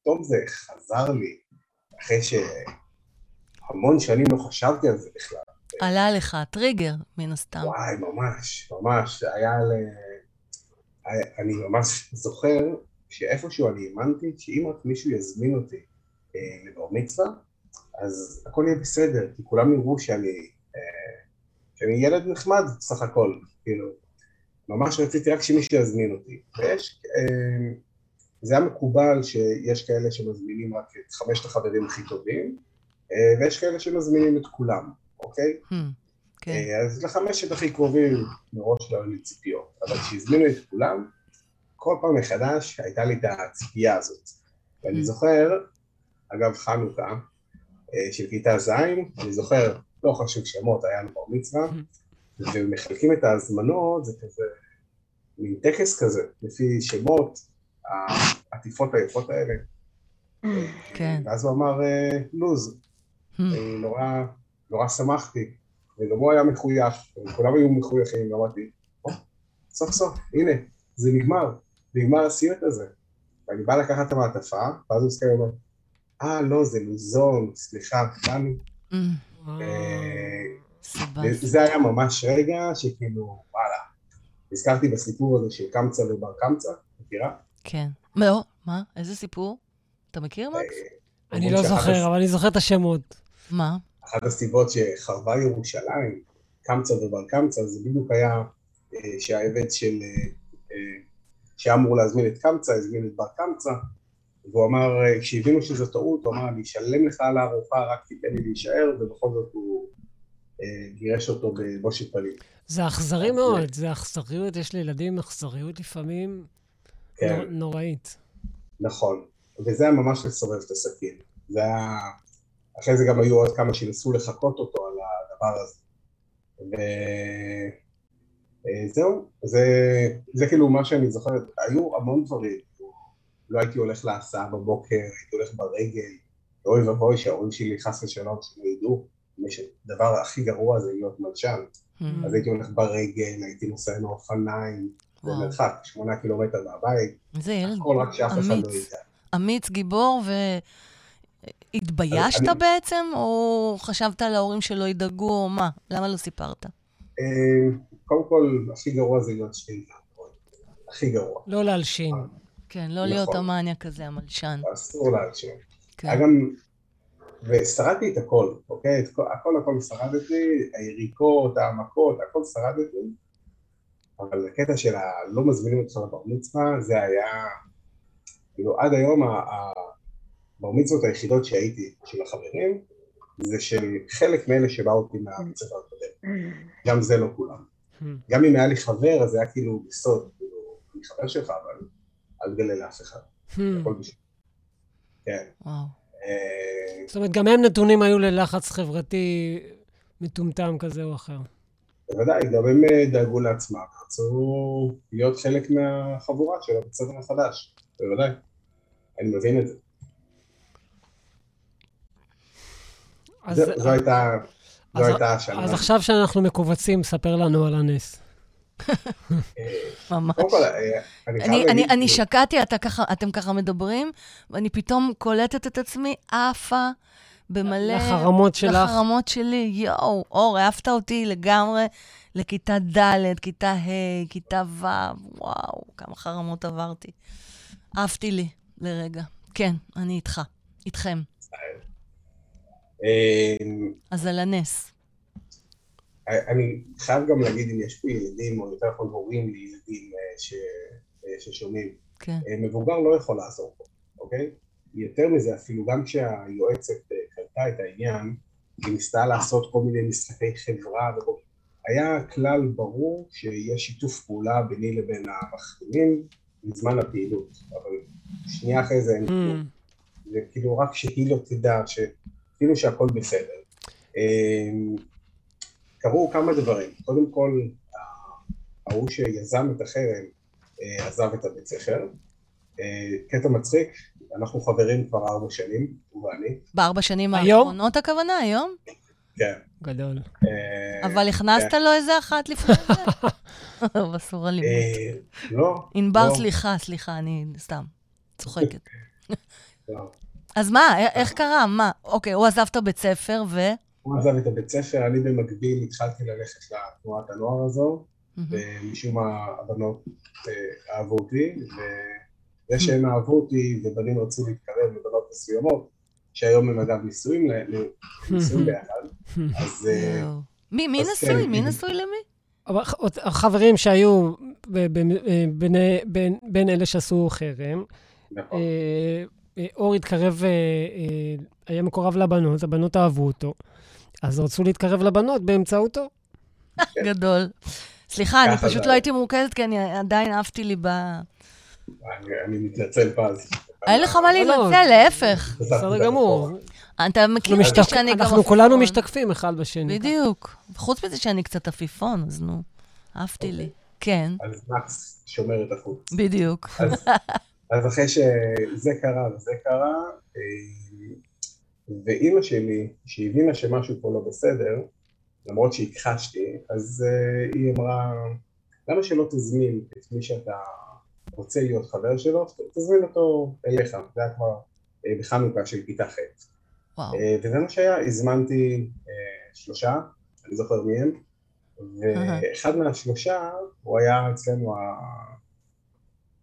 פתאום זה חזר לי, אחרי שהמון שנים לא חשבתי על זה בכלל. עלה לך טריגר, מן הסתם. וואי, ממש, ממש, היה ל... אני ממש זוכר שאיפשהו אני האמנתי שאם רק מישהו יזמין אותי אה, לבר מצווה, אז הכל יהיה בסדר, כי כולם יראו שאני, אה, שאני ילד נחמד סך הכל, כאילו, ממש רציתי רק שמישהו יזמין אותי. ויש, אה, זה היה מקובל שיש כאלה שמזמינים רק את חמשת החברים הכי טובים, אה, ויש כאלה שמזמינים את כולם, אוקיי? Hmm, כן. אה, אז לחמשת הכי קרובים מראש לא היו לי ציפיות, אבל כשהזמינו את כולם, כל פעם מחדש הייתה לי את הציפייה הזאת. ואני Mm. זוכר, אגב חנוכה, אה, של כיתה ז', אני זוכר, לא חשוב שמות, היה לנו בר מצווה, ומחלקים את ההזמנות, זה כזה, מין טקס כזה, לפי שמות, העטיפות היפות האלה. כן. ואז הוא אמר אה, לוז, נורא, נורא שמחתי, וגם הוא היה מחויך, וכולם היו מחויכים, ואמרתי, "או, סוף סוף, הנה, זה נגמר, נגמר הסיוט הזה. ואני בא לקחת את המעטפה, ואז הוא מסתכל ואומר, אה, לא, זה לוזון, סליחה, דני. אה, סבבה. זה היה ממש רגע שכאילו, וואלה. נזכרתי בסיפור הזה של קמצא ובר קמצא, מכירה? כן. לא, מה? איזה סיפור? אתה מכיר, מקס? אני לא זוכר, אבל אני זוכר את השמות. מה? אחת הסיבות שחרבה ירושלים, קמצא ובר קמצא, זה בדיוק היה אה, שהעבד של, אה, אה, שהיה אמור להזמין את קמצא, הזמין את בר קמצא, והוא אמר, אה, כשהבינו שזו טעות, הוא אמר, אני אשלם לך על הארוחה, רק תיתן לי להישאר, ובכל זאת הוא אה, גירש אותו בבושת פנים. זה אכזרי מאוד, זה אכזריות, יש לילדים אכזריות לפעמים כן, נור- נוראית. נכון. וזה היה ממש לסובב את הסכין. זה היה... אחרי זה גם היו עוד כמה שניסו לחקות אותו על הדבר הזה. וזהו, זה, זה כאילו מה שאני זוכר, היו המון דברים. לא הייתי הולך להסעה בבוקר, הייתי הולך ברגל, אוי ואבוי שההורים שלי חס ושלום שלא ידעו, הדבר הכי גרוע זה להיות מלשן. Hmm, אז הייתי הולך ברגל, הייתי נוסע עם האופניים, זה וואו. מרחק, שמונה קילומטר מהבית, הכל רק שאף אחד לא. ידע. אמיץ, גיבור, והתביישת בעצם, או חשבת על ההורים שלא ידאגו, או מה? למה לא סיפרת? אה, קודם כל, הכי גרוע זה ואלכוהול. הכי גרוע. לא להלשין. כן, לא להיות נכון. המאניה כזה, המלשן. אסור להגשים. כן. היה גם... ושרדתי את הכל, אוקיי? את כל, הכל הכל שרדתי, היריקות, העמקות, הכל שרדתי. אבל הקטע של הלא מזמינים אותך לבר מצווה, זה היה... כאילו, עד היום הבר מצוות היחידות שהייתי, של החברים, זה של חלק מאלה שבאו אותי מהבית ספר הקודם. גם זה לא כולם. גם אם היה לי חבר, אז זה היה כאילו בסוד, כאילו, אני חבר שלך, אבל אל תגלה לאף אחד, Hmm. הכל בשביל. כן. וואו. אה, זאת אומרת, גם הם נתונים היו ללחץ חברתי מטומטם כזה או אחר. בוודאי, גם הם אה, דאגו לעצמם, רצו להיות חלק מהחבורה של הבית ספר החדש, בוודאי. אני מבין את זה. אז, זו זו הייתה, זו הייתה השנה. אז עכשיו שאנחנו מכווצים, ספר לנו על הנס. אה, ממש. קודם כל, אה, אני חייב אני, אני, להגיד, אני שקעתי, אתם ככה מדברים, ואני פתאום קולטת את עצמי עפה במלא... לחרמות שלך. לחרמות שלי, יואו, אור, העפת אותי לגמרי לכיתה ד', כיתה ה', כיתה ו', וואו, כמה חרמות עברתי. עפתי לי לרגע. כן, אני איתך, איתכם. אה, אז על הנס. אני חייב גם להגיד אם יש פה ילדים, או יותר נכון הורים לילדים אה, ש- אה, ששומעים, כן. אה, מבוגר לא יכול לעזור פה, אוקיי? יותר מזה, אפילו גם כשהיועצת אה, קלטה את העניין, היא ניסתה לעשות כל מיני משחקי חברה, וכל... היה כלל ברור שיש שיתוף פעולה ביני לבין המחרימים בזמן הפעילות, אבל שנייה אחרי זה אין כלום. Hmm. וכאילו רק שהיא לא תדע, כאילו שהכל בסדר. אמ, קרו כמה דברים. קודם כל, ההוא שיזם את החרם אה, עזב את הבית ספר. אה, קטע מצחיק, אנחנו חברים כבר ארבע שנים, הוא ואני. בארבע שנים היום? האחרונות הכוונה, היום? כן. גדול. אה, אבל הכנסת לו איזה אחת לפני זה? אסור אלימות. לא. ענבר, לא, סליחה, סליחה, אני סתם צוחקת. לא. אז מה, איך קרה? מה? אוקיי, הוא עזב את הבית ספר ו... הוא עזב את הבית ספר, אני במקביל התחלתי ללכת לתנועת הנוער הזו, ומשום מה הבנות אה, אהבו אותי, וזה שהם אהבו אותי ובנים רצו להתקרב לבנות מסוימות, שהיום הם אגב נישואים, ביחד, אז אה. מי נשוי? כן. מי נשוי למי? אבל ח- החברים שהיו בין אלה שעשו חרם, נכון. אה, אור התקרב, אה, אה, היה מקורב לבנות, הבנות אהבו אותו, אז רצו להתקרב לבנות באמצעותו. גדול. סליחה, אני פשוט. לא הייתי מרוכזת, כי אני עדיין עפתי לי ב... אני מתנצל פז. אין לך מה לא, לא. להתנצל, להפך. בסדר גמור. אתה מכיר אנחנו אותי שאני גם אנחנו כולנו עפיפון. משתקפים אחד בשני. בדיוק. חוץ מזה שאני קצת עפיפון, אז נו, עפתי לי. אוקיי. כן, אז מקס שומר את החוץ. בדיוק. אז, אחרי שזה קרה וזה קרה, אה, ואימא שלי, שהבינה שמשהו פה לא בסדר, למרות שהכחשתי, אז אה, היא אמרה, למה שלא תזמין את מי שאתה רוצה להיות חבר שלו, תזמין אותו אליך, זה היה כבר אה, בחנוכה של כיתה ח'. וואו. וזה מה שהיה, הזמנתי שלושה, אני זוכר מי הם, ואחד מהשלושה, הוא היה אצלנו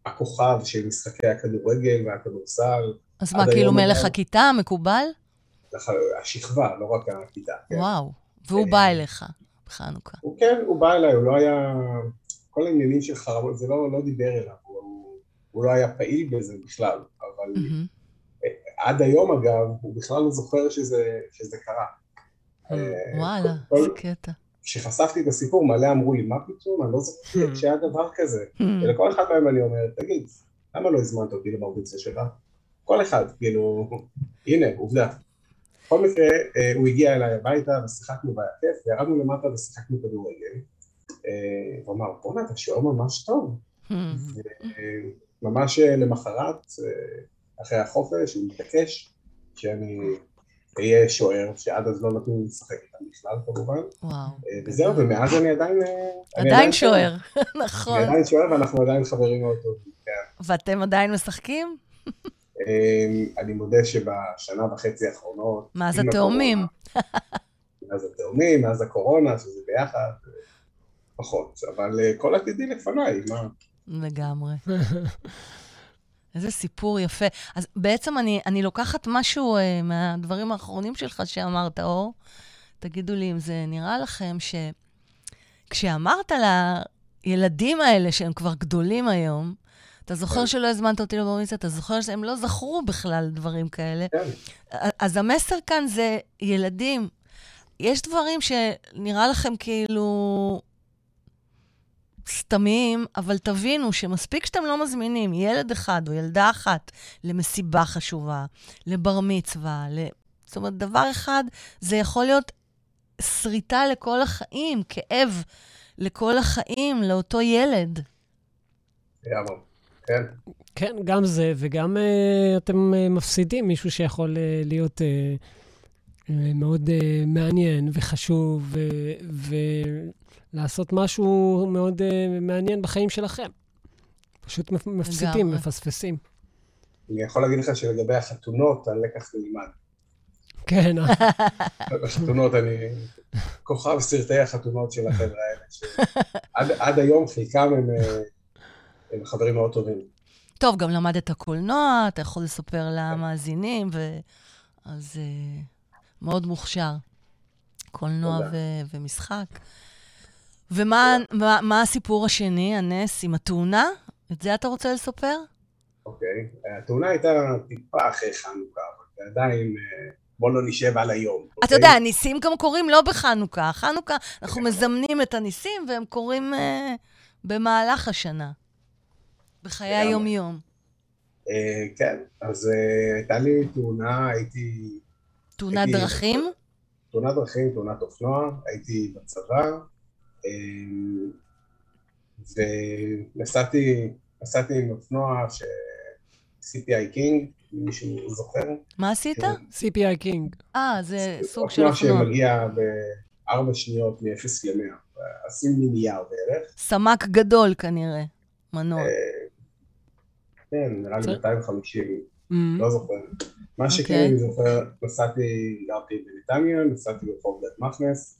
הכוכב של משחקי הכדורגל והכדורסל, אז מה, כאילו מלך. הכיתה, מקובל? השכבה, לא רק הכיתה. כן. וואו. והוא אה, בא אליך בחנוכה. הוא כן, הוא בא אליי, הוא לא היה... כל העניינים של חרמות, זה לא, לא דיבר אליו, הוא, הוא לא היה פעיל בזה בכלל, אבל מהמם. עד היום אגב, הוא בכלל לא זוכר שזה, שזה קרה. אה, וואלה, איזה קטע. כשחשפתי את הסיפור, מלא אמרו לי, מה פתאום, אני לא זוכר שהיה דבר כזה. ולכל אחד מהם אני אומר, תגיד, למה לא הזמנת אותי למרביציה שלך? כל אחד, כאילו, הנה, עובדה. בכל מקרה, אה, הוא הגיע אליי הביתה ושיחקנו כיף, וירדנו למטה ושיחקנו כדורגל. אה, הוא אמר, בואנה, אתה שוער ממש טוב. Hmm. אה, ממש למחרת, אחרי החופש, הוא מתעקש שאני אהיה שוער, שעד אז לא נתנו לי לשחק איתם בכלל כמובן. וואו. אה, וזהו, ומאז אני עדיין... אה, אני עדיין שוער, נכון. אני עדיין שוער ואנחנו עדיין חברים מאוד טובים. כן. ואתם עדיין משחקים? אה, אני מודה שבשנה וחצי האחרונות... מאז התאומים. מאז התאומים, מאז הקורונה, שזה ביחד, פחות. אבל אה, כל עתידי לפניי, מה? לגמרי. איזה סיפור יפה. אז בעצם אני, אני לוקחת משהו uh, מהדברים האחרונים שלך שאמרת, אור. תגידו לי אם זה נראה לכם שכשאמרת לילדים האלה, שהם כבר גדולים היום, אתה זוכר כן. שלא הזמנת אותי לבר מצווה, אתה זוכר שהם לא זכרו בכלל דברים כאלה. כן, אז המסר כאן זה, ילדים, יש דברים שנראה לכם כאילו סתמיים, אבל תבינו שמספיק שאתם לא מזמינים ילד אחד או ילדה אחת למסיבה חשובה, לבר מצווה, ל... זאת אומרת, דבר אחד, זה יכול להיות שריטה לכל החיים, כאב לכל החיים, לאותו ילד. לגמרי. כן, כן, גם זה, וגם uh, אתם uh, מפסידים מישהו שיכול uh, להיות uh, uh, מאוד uh, מעניין וחשוב, ו- ולעשות משהו מאוד uh, מעניין בחיים שלכם. פשוט מפ- מפסידים. מפספסים. אני יכול להגיד לך שלגבי החתונות, הלקח נלמד. כן, אה, בחתונות אני כוכב סרטי החתונות של החבר'ה האלה, שעד עד היום חלקם הם, אה, הם חברים מאוד טובים. טוב, גם למדת קולנוע, אתה יכול לספר למאזינים, ו... אז מאוד מוכשר. קולנוע. ו- ומשחק. ומה מה, מה הסיפור השני, הנס עם התאונה? את זה אתה רוצה לספר? אוקיי, התאונה הייתה טיפה אחרי חנוכה, אבל עדיין אה, בוא לא נשב על היום. אתה אוקיי? יודע, הניסים גם קורים לא בחנוכה. חנוכה, אנחנו מזמנים את הניסים, והם קורים uh, במהלך השנה, בחיי לגמרי. היום-יום. אה, כן, אז אה, הייתה לי תאונה, הייתי... תאונת דרכים? תאונת דרכים, תאונת אופנוע, הייתי בצבא, אה, ונסעתי נסעתי עם אופנוע ש... CPI King, אם מישהו זוכר. מה עשית? כן. CPI King. אה, זה סוג של אופנוע אופנוע. שמגיע בארבע שניות מ-0 ל-100, עשוי מנייר בערך. סמ"ק גדול כנראה, מנוע. אה, כן, נראה לי בסדר. 250, Mm. לא זוכר. מה שכן אוקיי. אני זוכר, נסעתי, גרתי בנתניה, נסעתי ברחוב דוד פנקס,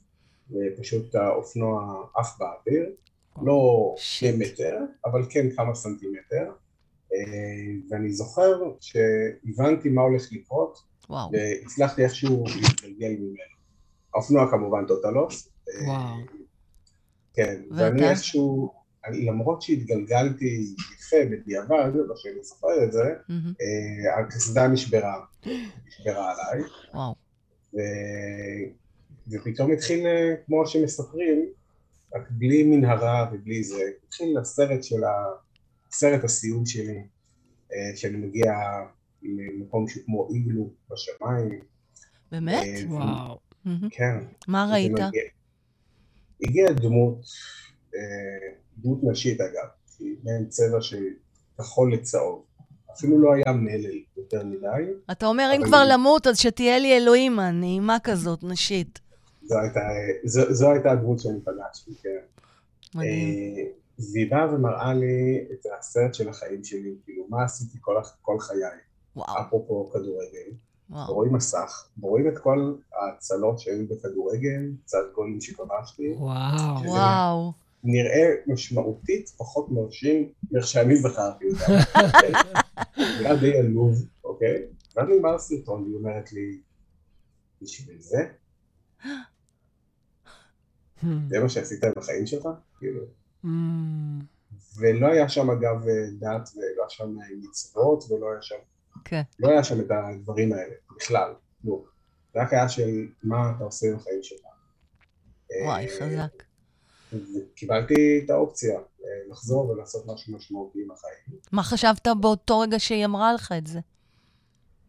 ופשוט האופנוע עף באוויר, לא שני. מטר, אבל כן כמה סנטימטר, אה, ואני זוכר שהבנתי מה הולך לקרות, וואו. והצלחתי איכשהו להתגלגל ממנו. האופנוע כמובן טוטלוס, אה, וואו. כן, ואתה? ואני איכשהו, אני- למרות שהתגלגלתי יפה בדיעבד, לא שאני זוכר את זה. אה, הקסדה נשברה, נשברה עליי, וואו. ו... ופתאום התחיל, אה, כמו שמספרים, רק בלי מנהרה ובלי זה, התחיל הסרט של ה... סרט הסיום שלי, אה, שאני מגיע למקום שהוא כמו איגלו בשמיים. באמת? אה, וואו. כן. מה ראית? מגיע- הגיעה דמות, דמות נשית אגב, היא מעין צבע של כחול לצהוב. אפילו לא היה מלל יותר מדי, אתה אומר, אם כבר למות, אז שתהיה לי אלוהימה, נעימה כזאת, נשית. זו הייתה, זו, זו הייתה הדמות שאני פגשתי, כן. מדהים. אה, והיא באה ומראה לי את הסרט של החיים שלי, כאילו מה עשיתי כל, כל חיי, וואו, אפרופו כדורגל, וואו. רואים מסך, רואים את כל ההצלות שהיו בכדורגל, קצת גולים שכבשתי, וואו. וואו. נראה משמעותית פחות מרשים מאיך שאני זכרתי אותה. נראה די עלוב, אוקיי? ואז נגמר הסרטון והיא אומרת לי, בשביל זה? זה מה שעשית בחיים שלך? כאילו. Hmm. ולא היה שם אגב דת ולא היה שם מצוות ולא היה שם, כן. לא היה שם את הדברים האלה בכלל, לא. זה רק היה של מה אתה עושה בחיים שלך. וואי, אה, חזק. וקיבלתי את האופציה אה, לחזור ולעשות משהו משמעותי עם החיים. מה חשבת באותו רגע שהיא אמרה לך את זה?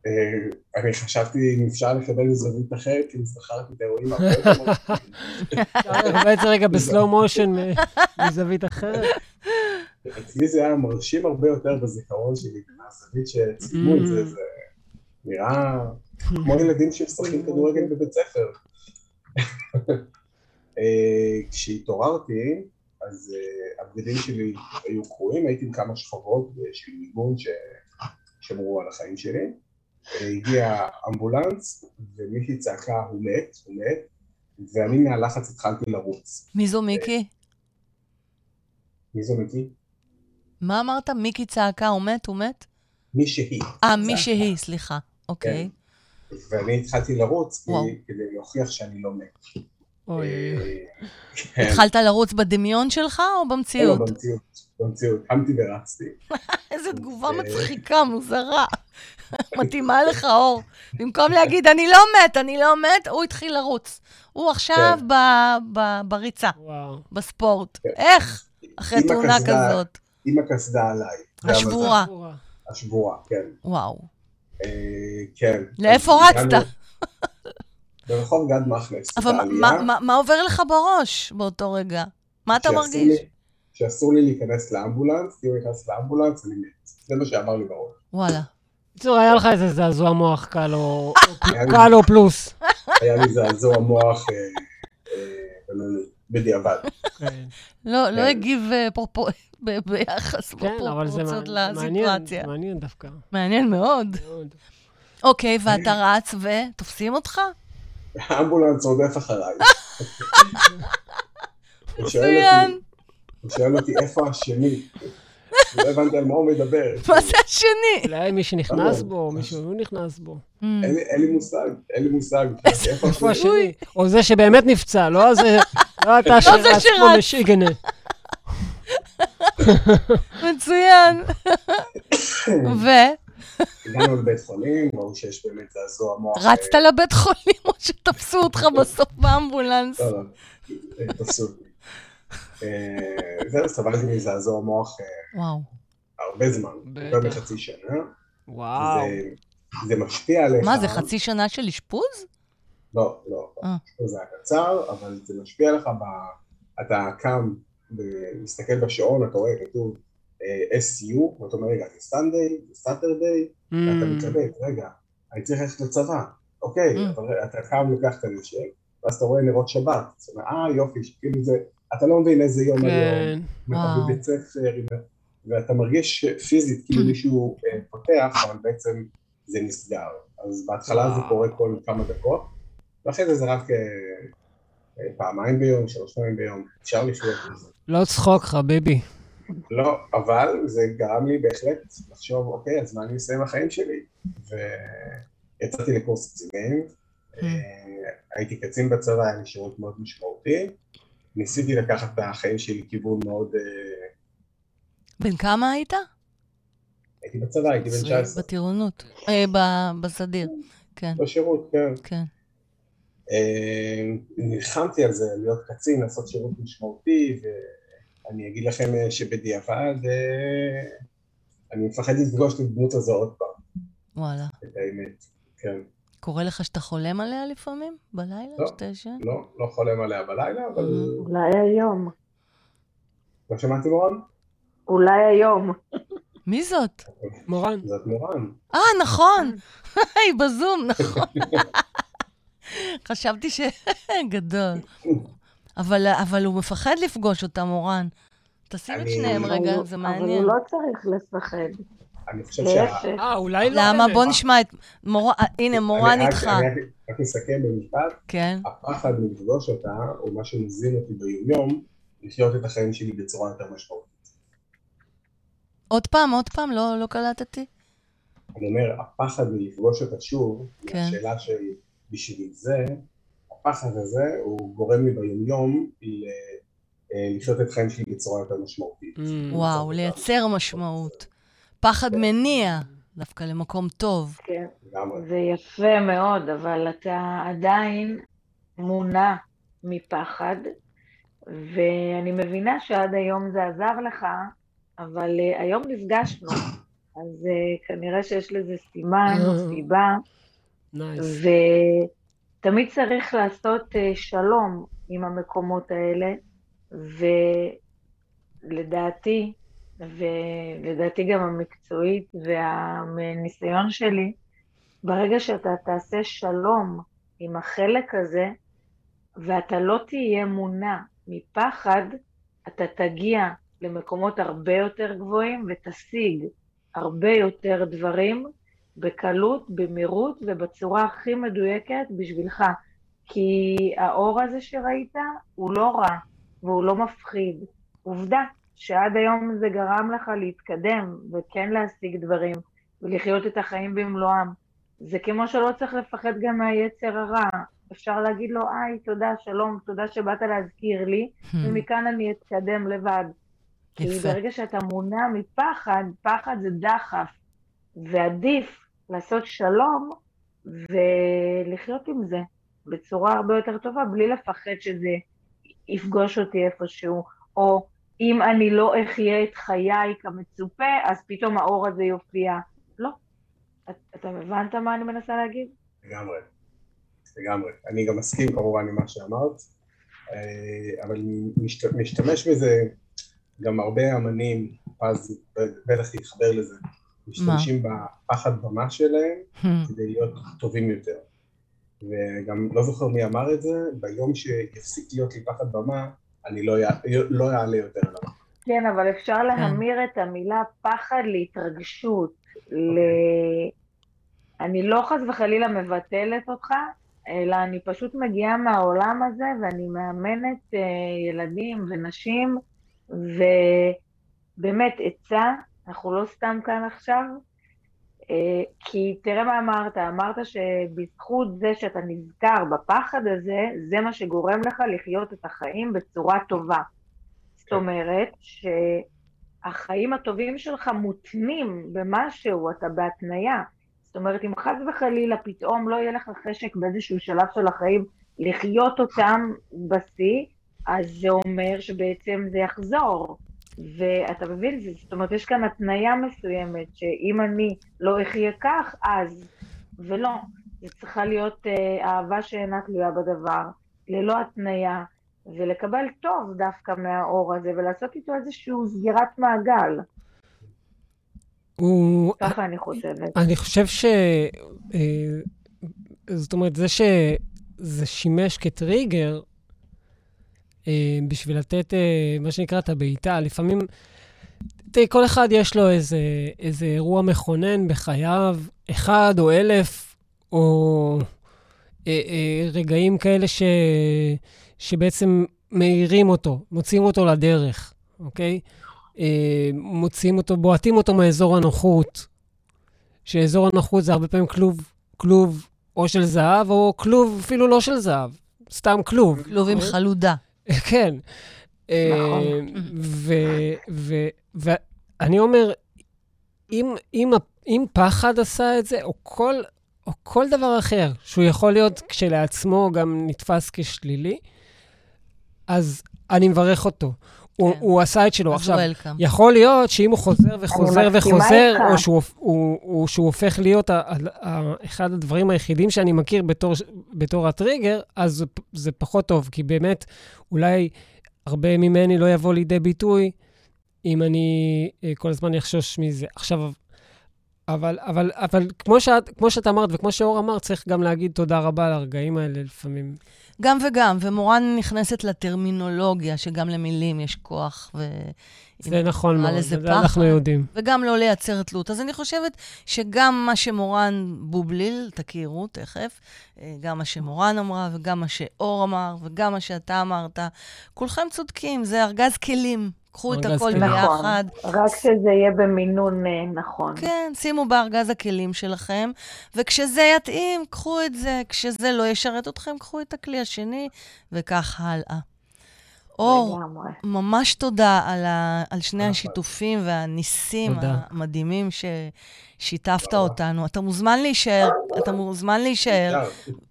אה, אני חשבתי אם אפשר לקבל זווית אחרת, כי זכרתי את האירועים הרבה יותר מרחיקים. בעצם רגע בסלואו מושן מזווית אחרת. אצלי זה היה מרשים הרבה יותר בזיכרון שלי, מהזווית שצילמו את זה, זה נראה כמו ילדים שמשחקים כדורגל בבית ספר. אה, כשהתעוררתי, אז אה, הבגדים שלי היו קרועים, הייתי עם כמה שכבות אה, של מיגון ששמרו על החיים שלי. הגיע אמבולנס, ומישהי צעקה, הוא מת, הוא מת, ואני מהלחץ התחלתי לרוץ. מי זו מיקי? מי זו מיקי? מה אמרת? מיקי צעקה, הוא מת? הוא מת? מי שהיא. אה, מי. שהיא, סליחה. אוקיי. ואני התחלתי לרוץ וואו. כדי להוכיח שאני לא מת. אוי. אה, כן. התחלת לרוץ בדמיון שלך או לא, במציאות? במציאות, במציאות. קמתי ורצתי. איזה תגובה אה. מצחיקה, מוזרה. מתאימה לך, אור. במקום להגיד, אני לא מת, אני לא מת, הוא התחיל לרוץ. הוא עכשיו כן. ב- ב- בריצה, וואו. בספורט. כן. איך? אחרי תאונה הקסדה. כזאת. עם הקסדה עליי. השבורה. השבורה, כן. וואו. אה, כן. לאיפה רצת? ברחוב גד מכנס. אבל מה- מה- מה- עובר לך בראש באותו רגע? מה אתה מרגיש? לי- שאסור לי להיכנס לאמבולנס, כי אם אני נכנס לאמבולנס אני מת. זה מה שעבר לי בראש. וואלה. בקיצור, היה לך איזה זעזוע מוח קל או קל או פלוס. היה לי זעזוע מוח אה, אה, בינוני, בדיעבד. כן. לא, לא כן. הגיב אה, ביחס כן, מעניין, לסיטואציה. מעניין דווקא. מעניין מאוד. מאוד. אוקיי, ואתה רץ ותופסים אותך? האמבולנס רודף אחריי. מצוין. הוא שואל אותי איפה השני. לא הבנתי על מה הוא מדבר. מה זה השני? אולי מי שנכנס בו, מישהו לא נכנס בו. Mm. אין לי- מושג, אין לי מושג. איפה השני? או זה שבאמת נפצע, לא זה, לא אתה לא זה שרץ כמו שרץ. משיגנה. מצוין. ו? הגענו לבית חולים, ראו שיש באמת זעזוע מוח. רצת לבית חולים או שתפסו אותך בסוף באמבולנס? לא, לא, תפסו אותי. אה, זהו, סבלתי מזעזוע מוח אה. הרבה זמן. יותר מחצי שנה. וואו. זה- זה משפיע עליך. מה, זה חצי שנה של אשפוז? לא, לא. אה. זה היה קצר, אבל זה משפיע לך ב... אתה קם ומסתכל בשעון, אתה רואה כתוב SU, ואתה אומר, רגע, זה Sunday, זה Saturday, ואתה Mm. מתלבט, רגע, אני צריך ללכת לצבא. אוקיי, Mm. אבל אתה קם, לוקח את הנשק, ואז אתה רואה נרות שבת. זאת אומרת, אה, יופי, כאילו זה, אתה לא מבין איזה יום היום, כן. ואתה וואו. בבית ספר, ואתה מרגיש פיזית כאילו מישהו אה, פותח, אבל בעצם זה נסגר. אז בהתחלה זה. קורה כל כמה דקות, ואחרי זה זה רק אה, אה, פעמיים ביום, שלוש פעמים ביום, אפשר לחיות עם זה. לא צחוק, חביבי. לא, אבל זה גרם לי בהחלט לחשוב, אוקיי, אז מה אני עם החיים שלי? ויצאתי לקורס קצינים. אה, הייתי קצין בצבא, היה לי שירות מאוד משמעותי, ניסיתי לקחת את החיים שלי לכיוון מאוד אה, בן כמה היית? הייתי בצבא, הייתי בן 19. בטירונות. אה, בסדיר. כן, בשירות, כן. כן. אה, נלחמתי על זה, להיות קצין, לעשות שירות משמעותי, ואני אגיד לכם שבדיעבד אני מפחד לפגוש את הדמות הזו עוד פעם, וואלה. את האמת. כן. קורה לך שאתה חולם עליה לפעמים? בלילה? לא. שאתה ישן? לא, לא חולם עליה בלילה, אבל... Mhm. אולי היום. לא שמעתי מורן? אולי היום. מי זאת? מורן. זאת מורן. אה, נכון. היא בזום, נכון. חשבתי ש... גדול. אבל, אבל הוא מפחד לפגוש אותה, מורן. תשים את שניהם אבל רגע, זה אבל מעניין. הוא לא צריך לפחד. אני חושב שה... להפך. אה, אולי לא. למה? בוא נשמע את... אה, הנה, מורן איתך. אני רק- אסכם במשפט, כן. הפחד מלפגוש אותה, או מה שמזין אותי ביומיום, לחיות את החיים שלי בצורה יותר משמעותית. עוד פעם, עוד פעם, לא, לא קלטתי. אני אומר, הפחד מלפגוש אותה שוב, כן. השאלה שלי בשביל זה, הפחד הזה הוא גורם לי ביומיום ל- אה, לחיות את החיים שלי בצורה יותר משמעותית. Mm. וואו, לייצר משמעות. פחד מניע דווקא למקום טוב. כן. זה יפה מאוד, אבל אתה עדיין מונע מפחד, ואני מבינה שעד היום זה עזר לך, אבל uh, היום נפגשנו, אז uh, כנראה שיש לזה סימן או סיבה. ותמיד צריך לעשות uh, שלום עם המקומות האלה, ולדעתי, ולדעתי גם המקצועית והניסיון שלי, ברגע שאתה תעשה שלום עם החלק הזה, ואתה לא תהיה מונע מפחד, אתה תגיע למקומות הרבה יותר גבוהים ותשיג הרבה יותר דברים בקלות, במהירות ובצורה הכי מדויקת בשבילך. כי האור הזה שראית הוא לא רע והוא לא מפחיד. עובדה שעד היום זה גרם לך להתקדם וכן להשיג דברים ולחיות את החיים במלואם. זה כמו שלא צריך לפחד גם מהיצר הרע. אפשר להגיד לו, היי, תודה, שלום, תודה שבאת להזכיר לי, ומכאן אני אתקדם לבד. כי יפה. ברגע שאתה מונע מפחד, פחד זה דחף, ועדיף לעשות שלום ולחיות עם זה בצורה הרבה יותר טובה, בלי לפחד שזה יפגוש אותי איפשהו, או אם אני לא אחיה את חיי כמצופה, אז פתאום האור הזה יופיע. לא. את- אתה הבנת מה אני מנסה להגיד? לגמרי. לגמרי. אני גם מסכים כמובן עם מה שאמרת, אה, אבל משת- משתמש בזה גם הרבה אמנים, אז בטח תתחבר לזה, משתמשים בפחד במה שלהם כדי להיות טובים יותר. וגם לא זוכר מי אמר את זה, ביום שיפסיק להיות לי פחד במה, אני לא אע- לא אעלה יותר על הבמה. כן, אבל אפשר להמיר את המילה פחד להתרגשות. ל... אני לא חס וחלילה מבטלת אותך, אלא אני פשוט מגיעה מהעולם הזה ואני מאמנת אה, ילדים ונשים, ובאמת עצה, אנחנו לא סתם כאן עכשיו, אה, כי תראה מה אמרת, אמרת שבזכות זה שאתה נזכר בפחד הזה, זה מה שגורם לך לחיות את החיים בצורה טובה. זאת אומרת שהחיים הטובים שלך מותנים במשהו, אתה בהתניה. זאת אומרת, אם חס וחלילה פתאום לא יהיה לך חשק באיזשהו שלב של החיים לחיות אותם בשיא, אז זה אומר שבעצם זה יחזור. ואתה מבין, זאת אומרת, יש כאן התניה מסוימת, שאם אני לא אחיה כך, אז, ולא. זה צריכה להיות אה, אהבה שאינה תלויה בדבר, ללא התניה, ולקבל טוב דווקא מהאור הזה, ולעשות איתו איזושהי סגירת מעגל. הוא... ככה אני חושבת. אני חושב ש... אה, זאת אומרת, זה שזה שימש כטריגר בשביל לתת, אה, מה שנקרא, את הבעיטה, לפעמים... תראי, כל אחד יש לו איזה, איזה אירוע מכונן בחייו, אחד או אלף, או אה, אה, רגעים כאלה ש, שבעצם מאירים אותו, מוציאים אותו לדרך, אוקיי? אה, מוציאים אותו, בועטים אותו מאזור הנוחות, שאזור הנוחות זה הרבה פעמים כלוב, כלוב או של זהב, או כלוב אפילו לא של זהב, סתם כלוב. כלוב עם חלודה. כן. נכון. אה, ו- ו- ו- אני אומר, אם, אם, אם פחד עשה את זה, או כל, או כל דבר אחר, שהוא יכול להיות כשלעצמו גם נתפס כשלילי, אז אני מברך אותו. הוא, כן. הוא עשה את שלו. עכשיו, וולקאם. יכול להיות שאם הוא חוזר וחוזר וחוזר. או שהוא, הוא, הוא, שהוא הופך להיות ה, ה, ה, אחד הדברים היחידים שאני מכיר בתור, בתור הטריגר, אז זה פחות טוב, כי באמת, אולי הרבה ממני לא יבוא לידי ביטוי אם אני אה, כל הזמן אחשוש מזה. עכשיו, אבל, אבל, אבל כמו, שאת, כמו שאת אמרת וכמו שאור אמר, צריך גם להגיד תודה רבה על הרגעים האלה לפעמים. גם וגם, ומורן נכנסת לטרמינולוגיה, שגם למילים יש כוח, ו... זה נכון מאוד, זה אנחנו פחד. יודעים. וגם לא לייצר תלות. אז אני חושבת שגם מה שמורן בובליל, תכירו תכף, אה, גם מה שמורן אמרה, וגם מה שאור אמר, וגם מה שאתה אמרת, כולכם צודקים, זה ארגז כלים. קחו את הכל כלים. נכון, ביחד. רק שזה יהיה במינון אה, נכון. כן, שימו בארגז הכלים שלכם, וכשזה יתאים, קחו את זה. כשזה לא ישרת אתכם, קחו את הכלי השני, וכך הלאה. אור, לגמרי. ממש תודה על, ה, על שני. השיתופים והניסים תודה. המדהימים ששיתפת אותנו. אתה מוזמן להישאר, אתה מוזמן להישאר.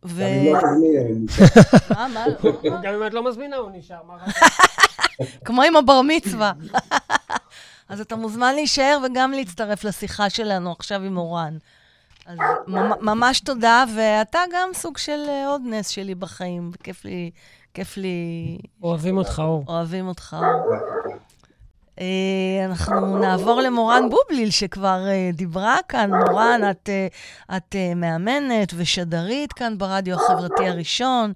ו... גם אם לא אני נשאר. מה, מה? גם אם את לא מזמינה, הוא נשאר. מה רע? כמו עם הבר מצווה. אז אתה מוזמן להישאר וגם להצטרף לשיחה שלנו עכשיו עם אורן. אז ממ- ממש תודה, ואתה גם סוג של אה, עוד נס שלי בחיים. כיף לי, כיף לי, אוהבים אותך, אור. אוהבים אותך. אה, אנחנו נעבור למורן בובליל, שכבר אה, דיברה כאן. מורן, את, אה, את מאמנת ושדרית כאן ברדיו החברתי הראשון.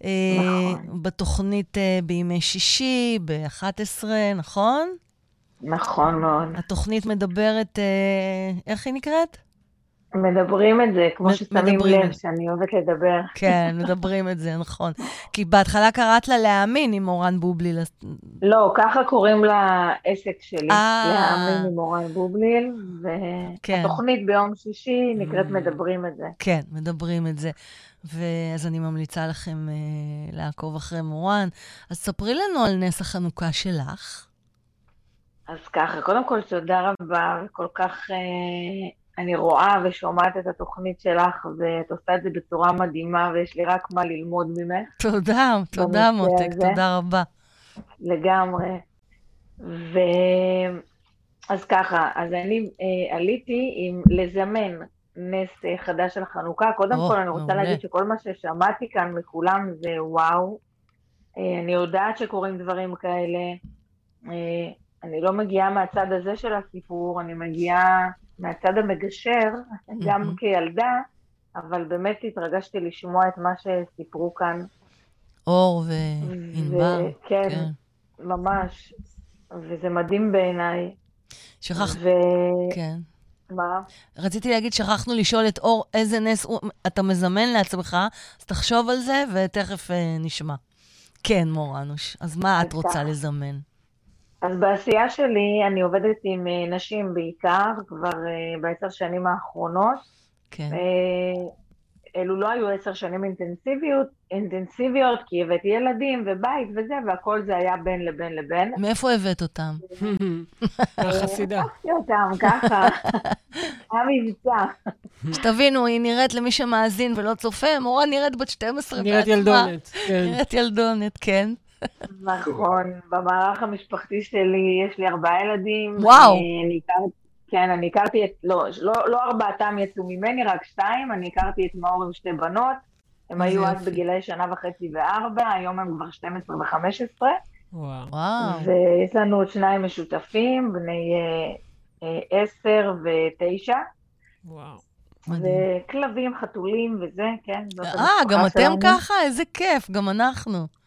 נכון. בתוכנית בימי שישי, ב-11, נכון? נכון מאוד. התוכנית מדברת, איך היא נקראת? מדברים את זה, כמו ששמים לב את. שאני אוהבת לדבר. כן, מדברים את זה, נכון. כי בהתחלה קראת לה להאמין עם מורן בובליל. לא, ככה קוראים לעסק שלי, אה. להאמין עם אורן בובליל, כן. והתוכנית ביום שישי נקראת. מדברים את זה. כן, מדברים את זה. ואז אני ממליצה לכם אה, לעקוב אחרי מורן. אז ספרי לנו על נס החנוכה שלך. אז ככה, קודם כל תודה רבה, וכל כך אה, אני רואה ושומעת את התוכנית שלך, ואת עושה את זה בצורה מדהימה, ויש לי רק מה ללמוד ממך. תודה, תודה מותק, הזה. תודה רבה. לגמרי. ו... אז ככה, אז אני אה, עליתי עם לזמן נס אה, חדש של חנוכה. קודם או, כל, אני רוצה מעולה. להגיד שכל מה ששמעתי כאן מכולם זה וואו. אה, אני יודעת שקורים דברים כאלה. אה, אני לא מגיעה מהצד הזה של הסיפור, אני מגיעה מהצד המגשר, גם. כילדה, אבל באמת התרגשתי לשמוע את מה שסיפרו כאן. אור וענבר. כן, כן. ממש. וזה מדהים בעיניי. שכח... כן. ומה? רציתי להגיד, שכחנו לשאול את אור איזה נס הוא- אתה מזמן לעצמך, אז תחשוב על זה ותכף אה, נשמע. כן, מורנוש. אז מה את רוצה. לזמן? אז בעשייה שלי אני עובדת עם אה, נשים בעיקר, כבר אה, בעשר שנים האחרונות. כן. אה, אלו לא היו עשר שנים אינטנסיביות, אינטנסיביות, כי הבאתי ילדים ובית וזה, והכל זה היה בין לבין לבין. מאיפה הבאת אותם? מהחסידה. אהבתי אותם ככה, היה מבצע. שתבינו, היא נראית למי שמאזין ולא צופה, מורה נראית בת 12 נראית בעצמה. ילדונת. כן. נראית ילדונת, כן. נכון, במערך המשפחתי שלי יש לי ארבעה ילדים. וואו. אני, הכרתי, כן, אני הכרתי את, לא, לא, לא ארבעתם יצאו ממני, רק שתיים, אני הכרתי את מאור עם שתי בנות. הם היו אז. בגילאי שנה וחצי וארבע, היום הם כבר 12 ו-15. וואו. ויש לנו עוד שניים משותפים, בני אה, אה, עשר ותשע, וואו. וכלבים, חתולים וזה, כן, אה, גם אתם שלנו. ככה? איזה כיף, גם אנחנו.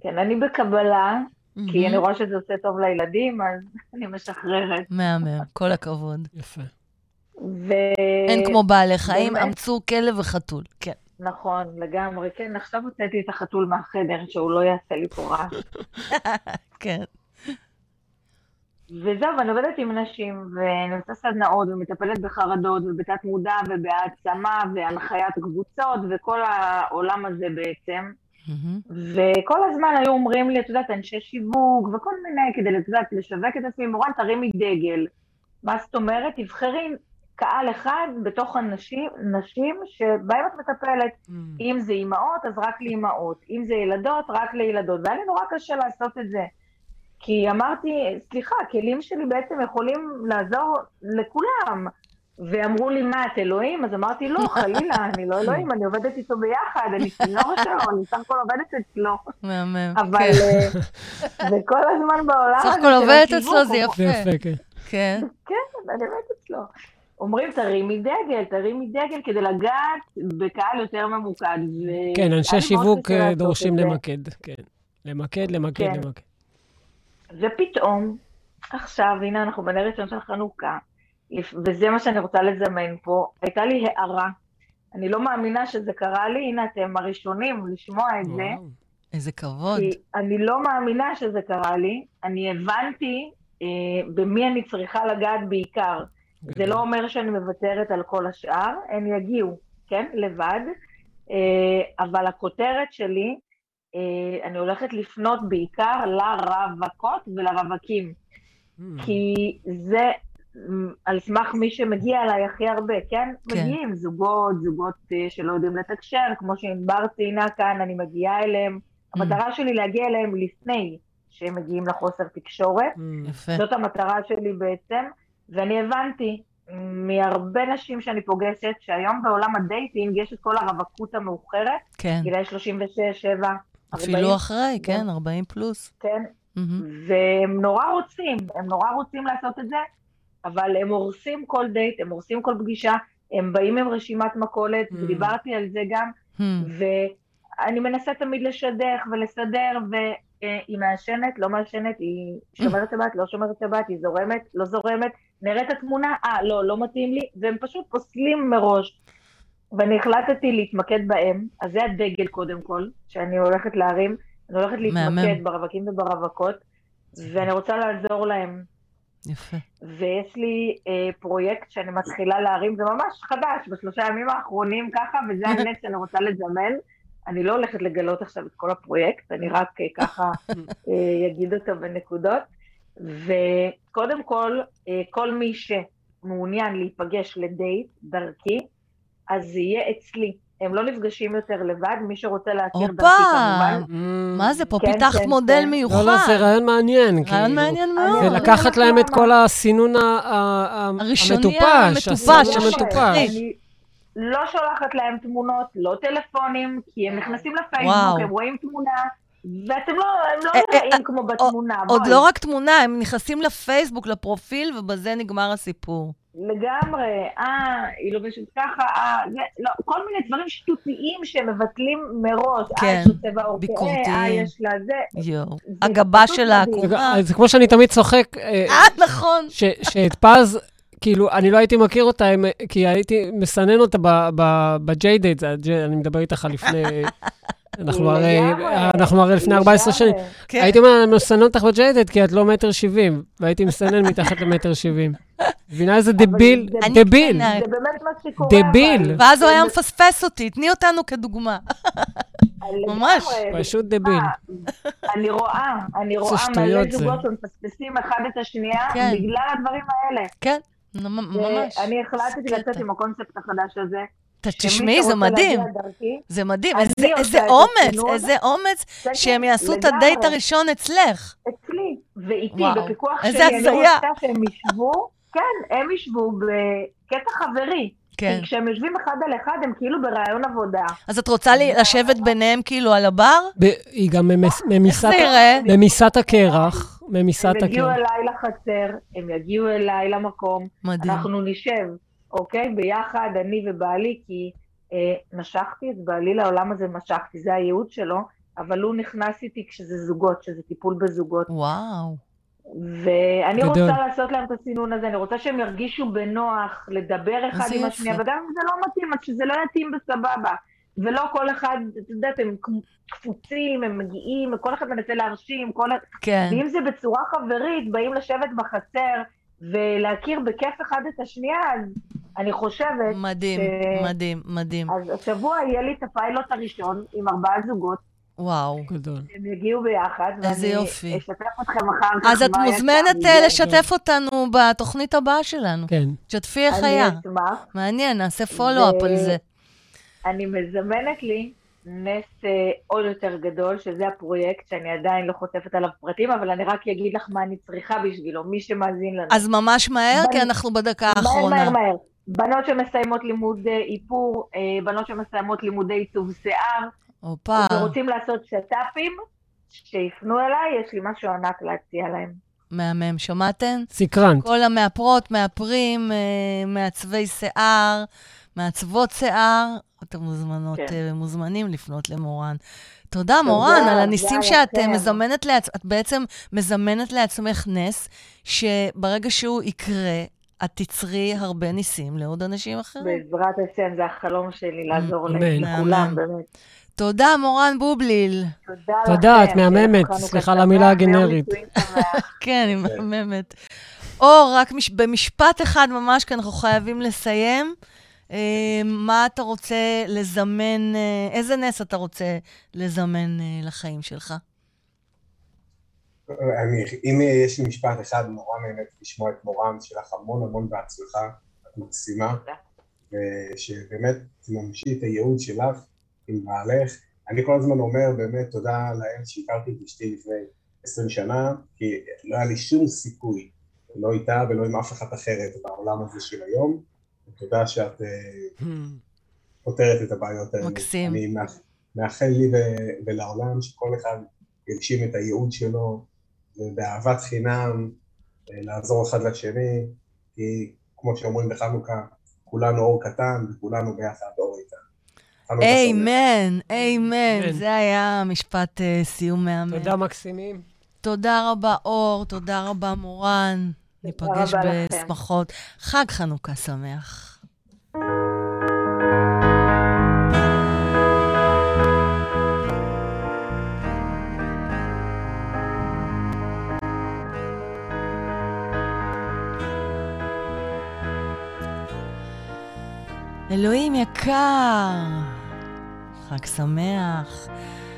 כן, אני בקבלה, כי אני. רואה שזה עושה טוב לילדים, אז אני משחררת. מהמם, כל הכבוד. יפה. ו... אין כמו בעלי חיים, באמת? אמצו כלב וחתול. כן. נכון, לגמרי. כן, עכשיו הוצאתי את החתול מהחדר, שהוא לא יעשה לי פה רעש. כן. וזהו, ואני עובדת עם נשים, ואני עושה סדנאות, ומטפלת בחרדות, ובתת מודע, ובהעצמה, והנחיית קבוצות, וכל העולם הזה בעצם. מהמם. וכל הזמן היו אומרים לי, את יודעת, אנשי שיווק וכל מיני, כדי, את יודעת, לשווק את עצמי, מורן, תרימי דגל. מה זאת אומרת? תבחרי קהל אחד בתוך הנשים, נשים שבהם את מטפלת. אם זה אימהות, אז רק לאימהות. אם זה ילדות, רק לילדות. והיה לי נורא קשה לעשות את זה. כי אמרתי, סליחה, הכלים שלי בעצם יכולים לעזור לכולם. ואמרו לי, מה, את אלוהים? אז אמרתי, לא, חלילה, אני לא אלוהים, אני עובדת איתו ביחד, אני צינור שלו, אני סך הכל עובדת אצלו. מהמם. אבל כן. אה, וכל הזמן בעולם סך הכל עובדת אצלו, זה אומרים- זה יפה. יפה, כן. כן. כן, אני עובדת אצלו. אומרים, תרימי דגל, תרימי דגל כדי לגעת בקהל יותר ממוקד. כן, אנשי שיווק אה, דורשים זה. למקד, כן. למקד, למקד, כן. למקד. ופתאום, עכשיו, הנה אנחנו בנר ראשון של חנוכה, וזה מה שאני רוצה לזמן פה, הייתה לי הערה. אני לא מאמינה שזה קרה לי, הנה אתם הראשונים לשמוע את זה. וואו. איזה כבוד. כי אני לא מאמינה שזה קרה לי, אני הבנתי אה, במי אני צריכה לגעת בעיקר. זה לא אומר שאני מוותרת על כל השאר, הם יגיעו, כן? לבד. אה, אבל הכותרת שלי, אה, אני הולכת לפנות בעיקר לרווקות ולרווקים. Mm. כי זה על סמך מי שמגיע אליי הכי הרבה, כן? כן. מגיעים זוגות, זוגות אה, שלא יודעים לתקשר, כמו שענבר ציינה כאן, אני מגיעה אליהם. המטרה שלי להגיע אליהם לפני שהם מגיעים לחוסר תקשורת. Mm. יפה. זאת המטרה שלי בעצם, ואני הבנתי מהרבה נשים שאני פוגשת, שהיום בעולם ה dating יש את כל הרווקות המאוחרת, כן. גילאי 36, 7, 40, אפילו אחרי, כן, 40 פלוס. כן, מהמם. והם נורא רוצים, הם נורא רוצים לעשות את זה, אבל הם הורסים כל דייט, הם הורסים כל פגישה, הם באים עם רשימת מכולת, Mm. ודיברתי על זה גם, מהמם. ואני מנסה תמיד לשדך ולסדר, והיא מעשנת, לא מעשנת, היא שומרת שבת, לא שומרת שבת, היא זורמת, לא זורמת, נראית התמונה, אה, לא, לא מתאים לי, והם פשוט פוסלים מראש. ואני החלטתי להתמקד בהם, אז זה הדגל קודם כל, שאני הולכת להרים, אני הולכת להתמקד מהמם. ברווקים וברווקות, ואני רוצה לעזור להם. יפה. ויש לי אה, פרויקט שאני מתחילה להרים, זה ממש חדש, בשלושה ימים האחרונים ככה, וזה הנס שאני רוצה לזמן. אני לא הולכת לגלות עכשיו את כל הפרויקט, אני רק אה, ככה אה, אגיד אותו בנקודות. וקודם כל, אה, כל מי שמעוניין להיפגש לדייט דרכי, אז זה יהיה אצלי. הם לא נפגשים יותר לבד, מי שרוצה להכיר! דרכי כמובן. מה זה, פה כן, פיתחת כן, מודל כן. מיוחד. לא, לא, זה רעיון מעניין. רעיון כאילו. מעניין מאוד. זה לקחת להם את. כל הסינון המטופש. המטופש, לא שולחת להם תמונות, לא טלפונים, כי הם נכנסים. לפייסבוק, הם רואים תמונה, ואתם לא, הם לא אה, אה, נראים כמו בתמונה. עוד. לא רק תמונה, הם נכנסים לפייסבוק, לפרופיל, ובזה נגמר הסיפור. לגמרי, אה, היא לובשת ככה, אה, זה, לא, כל מיני דברים שטותיים שמבטלים מראש. כן, אה, יש לו צבע ביקורתיים. אה, יש לה זה. יואו. זה הגבהה פשוט שלה מדהים. עקומה. זה כמו שאני תמיד צוחק, אה, אה, נכון. ש- שאת פז, כאילו, אני לא הייתי מכיר אותה, כי הייתי מסנן אותה ב- ב- בג'יי-דייט, זה הג'יי- אני מדבר איתך על לפני... אנחנו הרי, אנחנו הרי לפני 14 שנים. כן. הייתי אומר, אני מסנן אותך בג'יי-דייט כי את לא מטר שבעים, והייתי מסנן מתחת למטר שבעים. מבינה איזה דביל? אני דביל. זה באמת מה שקורה. דביל. ואז הוא היה מפספס אותי, תני אותנו כדוגמה. ממש. פשוט דביל. אה, אני רואה, אני רואה מלא. זוגות שמפספסים אחד את השנייה כן. בגלל הדברים האלה. כן, ממש. ואני החלטתי לצאת. עם הקונספט החדש הזה. תשמעי, זה מדהים. דרכי, זה מדהים. איזה- אומץ. איזה אומץ שהם יעשו את. הדייט הראשון אצלך. אצלי, ואיתי, וואו, בפיקוח איזה שלי, אני. רוצה שהם ישבו, כן, הם ישבו בקטע חברי. כן. כי כשהם יושבים אחד על אחד, הם כאילו ברעיון עבודה. אז את רוצה לי- לשבת ביניהם כאילו על הבר? היא גם ממיסת ייראה? ממיסת הקרח. הם יגיעו הקרח. אליי לחצר, הם יגיעו אליי למקום, מדהים. אנחנו נשב, אוקיי? ביחד, אני ובעלי, כי אה, משכתי את בעלי לעולם הזה, משכתי, זה הייעוד שלו, אבל הוא נכנס איתי כשזה זוגות, שזה טיפול בזוגות. וואו. ואני גדול. רוצה לעשות להם את הסינון הזה, אני רוצה שהם ירגישו בנוח לדבר אחד עם. השנייה, וגם אם זה לא מתאים, אז שזה לא יתאים בסבבה. ולא כל אחד, את יודעת, הם קפוצים, הם מגיעים, כל אחד מנסה להרשים, כל... כן. ואם זה בצורה חברית, באים לשבת בחצר ולהכיר בכיף אחד את השנייה, אז אני חושבת, מדהים, ש- מדהים, מדהים. אז השבוע יהיה לי את הפיילוט הראשון עם ארבעה זוגות, וואו. גדול. הם יגיעו ביחד, איזה יופי. ואני אשתף אתכם אחר כך אז את מוזמנת. אה, לשתף אותנו בתוכנית הבאה שלנו. כן. תשתפי איך היה. אני אשמח. מעניין, נעשה פולו-אפ על זה. אני מזמנת לי נס אה, עוד יותר גדול, שזה הפרויקט שאני עדיין לא חוטפת עליו פרטים, אבל אני רק אגיד לך מה אני צריכה בשבילו, מי שמאזין לנו. אז ממש מהר, כי אנחנו בדקה מהר, האחרונה. מהר, מהר. בנות שמסיימות לימוד אה, איפור, אה, בנות שמסיימות לימודי עיצוב שיער, הופה. ורוצים לעשות שת"פים, שיפנו אליי, יש לי משהו ענק להציע להם. מהמם, שמעתן? סקרנט. כל המאפרות, מאפרים, אה, מעצבי שיער, מעצבות שיער, אתם מוזמנות, כן. מוזמנים לפנות למורן. תודה, מורן, על הניסים תודה שאת לכם. מזמנת לעצמך, את בעצם מזמנת לעצמך נס, שברגע שהוא יקרה, את תצרי הרבה ניסים לעוד אנשים אחרים. בעזרת השם, זה החלום שלי לעזור. לכולם. באמת. תודה, מורן בובליל. תודה לכם. תודה, את מהממת. סליחה על המילה הגנרית. כן, היא מהממת. אור, רק מש... במשפט אחד ממש, כי אנחנו חייבים לסיים. אה, מה אתה רוצה לזמן, אה, איזה נס אתה רוצה לזמן אה, לחיים שלך? אני, אם יש לי משפט אחד, נורא נהנית לשמוע את מורן, שיהיה לך המון המון בהצלחה, את מקסימה. ושבאמת תממשי את הייעוד שלך עם בעלך. אני כל הזמן אומר באמת תודה לאל שהכרתי את אשתי לפני 20 שנה, כי לא היה לי שום סיכוי, לא איתה ולא עם אף אחת אחרת בעולם הזה של היום. תודה שאת אה, פותרת את הבעיות האלה. מקסים. אני מאח- מאחל לי ולעולם שכל אחד יגשים את הייעוד שלו, ובאהבת חינם, אה, לעזור אחד לשני, כי כמו שאומרים בחנוכה, כולנו אור קטן וכולנו ביחד אור איתן. איימן, איימן. זה היה משפט אה, סיום מהמם. תודה, מקסימים. תודה רבה, אור, תודה רבה, מורן. ניפגש. בשמחות. חג חנוכה שמח. אלוהים יקר, חג שמח,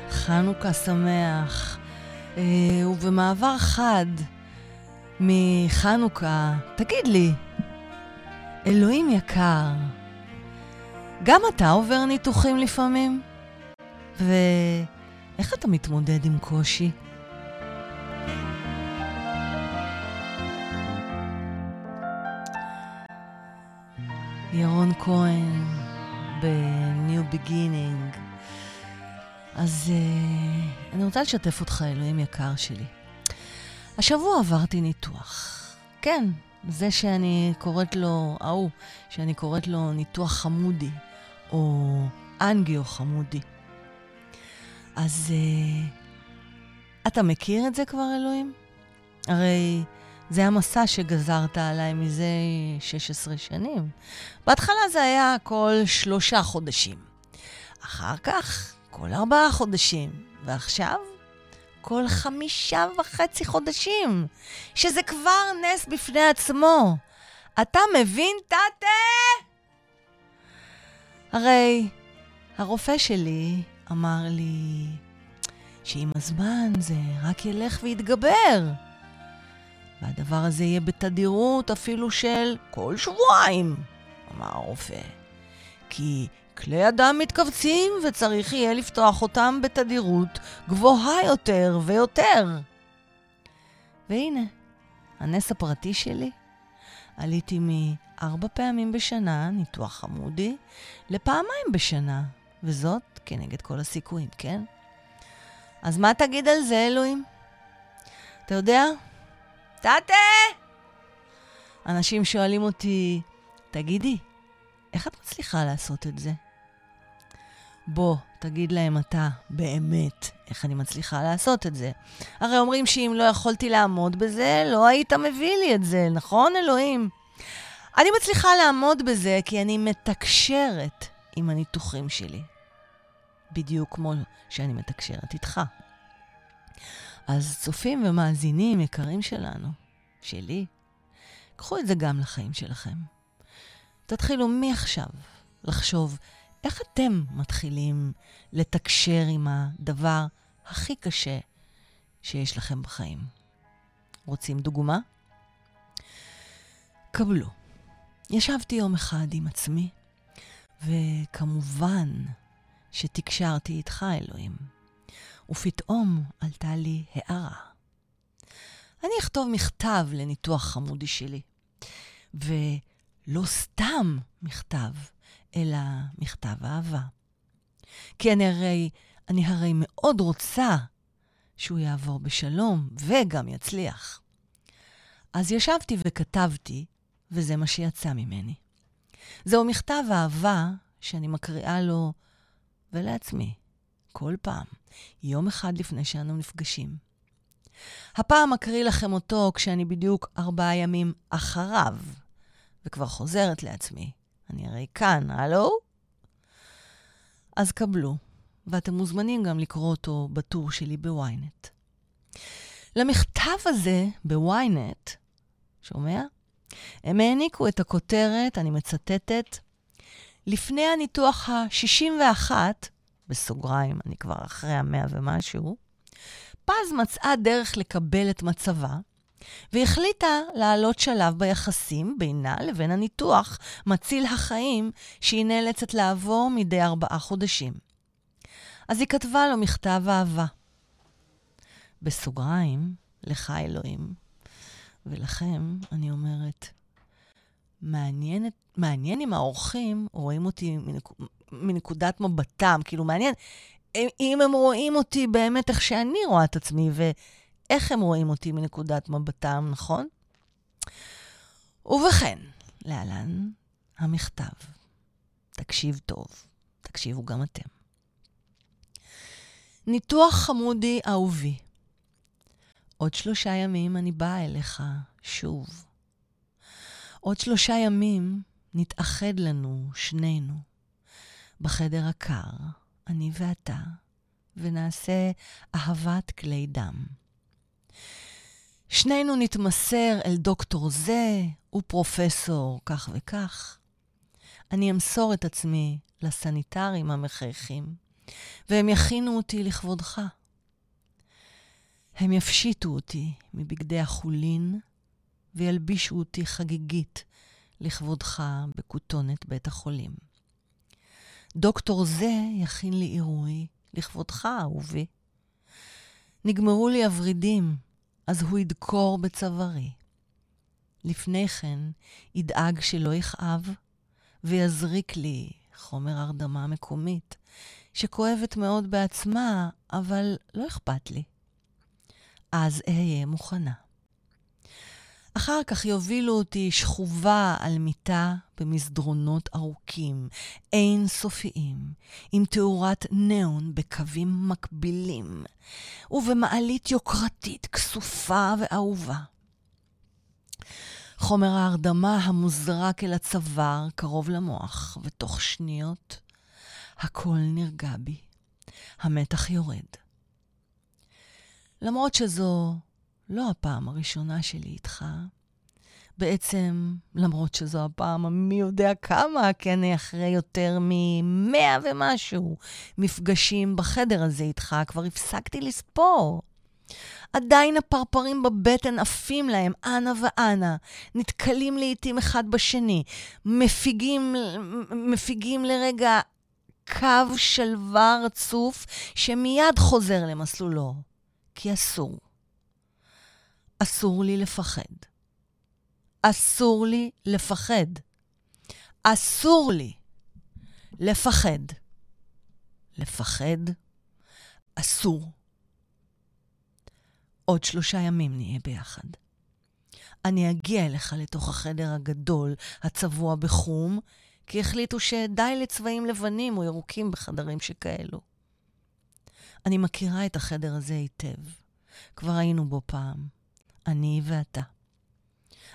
חנוכה שמח. אה, ובמעבר חד מחנוכה, תגיד לי, אלוהים יקר, גם אתה עובר ניתוחים לפעמים? ואיך אתה מתמודד עם קושי? ירון כהן ב-New Beginning. אז uh, אני רוצה לשתף אותך, אלוהים יקר שלי. השבוע עברתי ניתוח. כן, זה שאני קוראת לו, ההוא, שאני קוראת לו ניתוח חמודי, או אנגיו חמודי. אז uh, אתה מכיר את זה כבר, אלוהים? הרי זה המסע שגזרת עליי מזה 16 שנים. בהתחלה זה היה כל שלושה חודשים. אחר כך, כל ארבעה חודשים. ועכשיו, כל חמישה וחצי חודשים. שזה כבר נס בפני עצמו. אתה מבין, טאטה? הרי הרופא שלי אמר לי שעם הזמן זה רק ילך ויתגבר. והדבר הזה יהיה בתדירות אפילו של כל שבועיים, אמר הרופא. כי כלי הדם מתכווצים וצריך יהיה לפתוח אותם בתדירות גבוהה יותר ויותר. והנה, הנס הפרטי שלי, עליתי מארבע פעמים בשנה, ניתוח חמודי, לפעמיים בשנה, וזאת כנגד כל הסיכויים, כן? אז מה תגיד על זה, אלוהים? אתה יודע, טאטה! אנשים שואלים אותי, תגידי, איך את מצליחה לעשות את זה? בוא, תגיד להם אתה, באמת, איך אני מצליחה לעשות את זה. הרי אומרים שאם לא יכולתי לעמוד בזה, לא היית מביא לי את זה, נכון, אלוהים? אני מצליחה לעמוד בזה כי אני מתקשרת עם הניתוחים שלי. בדיוק כמו שאני מתקשרת איתך. אז צופים ומאזינים יקרים שלנו, שלי, קחו את זה גם לחיים שלכם. תתחילו מעכשיו לחשוב איך אתם מתחילים לתקשר עם הדבר הכי קשה שיש לכם בחיים? רוצים דוגמה? קבלו. ישבתי יום אחד עם עצמי, וכמובן שתקשרתי איתך, אלוהים. ופתאום עלתה לי הערה. אני אכתוב מכתב לניתוח חמודי שלי. ולא סתם מכתב, אלא מכתב אהבה. כי אני הרי, אני הרי מאוד רוצה שהוא יעבור בשלום וגם יצליח. אז ישבתי וכתבתי, וזה מה שיצא ממני. זהו מכתב אהבה שאני מקריאה לו ולעצמי, כל פעם, יום אחד לפני שאנו נפגשים. הפעם אקריא לכם אותו כשאני בדיוק ארבעה ימים אחריו, וכבר חוזרת לעצמי. אני הרי כאן, הלו? אז קבלו, ואתם מוזמנים גם לקרוא אותו בטור שלי בוויינט. למכתב הזה בוויינט, שומע? הם העניקו את הכותרת, אני מצטטת, לפני הניתוח ה-61, בסוגריים, אני כבר אחרי המאה ומשהו, פז מצאה דרך לקבל את מצבה, והחליטה לעלות שלב ביחסים בינה לבין הניתוח מציל החיים שהיא נאלצת לעבור מדי ארבעה חודשים. אז היא כתבה לו מכתב אהבה. בסוגריים, לך אלוהים, ולכם אני אומרת, מעניין, מעניין אם האורחים רואים אותי מנקודת מבטם, כאילו מעניין אם הם רואים אותי באמת איך שאני רואה את עצמי, ואיך הם רואים אותי מנקודת מבטם, נכון? ובכן, להלן המכתב. תקשיב טוב, תקשיבו גם אתם. ניתוח חמודי אהובי. עוד שלושה ימים אני באה אליך שוב. עוד שלושה ימים נתאחד לנו, שנינו, בחדר הקר, אני ואתה, ונעשה אהבת כלי דם. שנינו נתמסר אל דוקטור זה ופרופסור כך וכך. אני אמסור את עצמי לסניטרים המחייכים, והם יכינו אותי לכבודך. הם יפשיטו אותי מבגדי החולין וילבישו אותי חגיגית לכבודך בכותונת בית החולים. דוקטור זה יכין לי עירוי לכבודך, אהובי. נגמרו לי הוורידים, אז הוא ידקור בצווארי. לפני כן ידאג שלא יכאב, ויזריק לי חומר הרדמה מקומית, שכואבת מאוד בעצמה, אבל לא אכפת לי. אז אהיה מוכנה. אחר כך יובילו אותי שכובה על מיטה במסדרונות ארוכים, אינסופיים, עם תאורת ניאון בקווים מקבילים, ובמעלית יוקרתית, כסופה ואהובה. חומר ההרדמה המוזרק אל הצוואר קרוב למוח, ותוך שניות הכל נרגע בי. המתח יורד. למרות שזו לא הפעם הראשונה שלי איתך. בעצם, למרות שזו הפעם המי יודע כמה, כי אני אחרי יותר ממאה ומשהו מפגשים בחדר הזה איתך, כבר הפסקתי לספור. עדיין הפרפרים בבטן עפים להם אנה ואנה, נתקלים לעיתים אחד בשני, מפיגים, מפיגים לרגע קו שלווה רצוף שמיד חוזר למסלולו, כי אסור. אסור לי לפחד. אסור לי לפחד. אסור לי לפחד. לפחד אסור. עוד שלושה ימים נהיה ביחד. אני אגיע אליך לתוך החדר הגדול, הצבוע בחום, כי החליטו שדי לצבעים לבנים או ירוקים בחדרים שכאלו. אני מכירה את החדר הזה היטב. כבר היינו בו פעם. אני ואתה.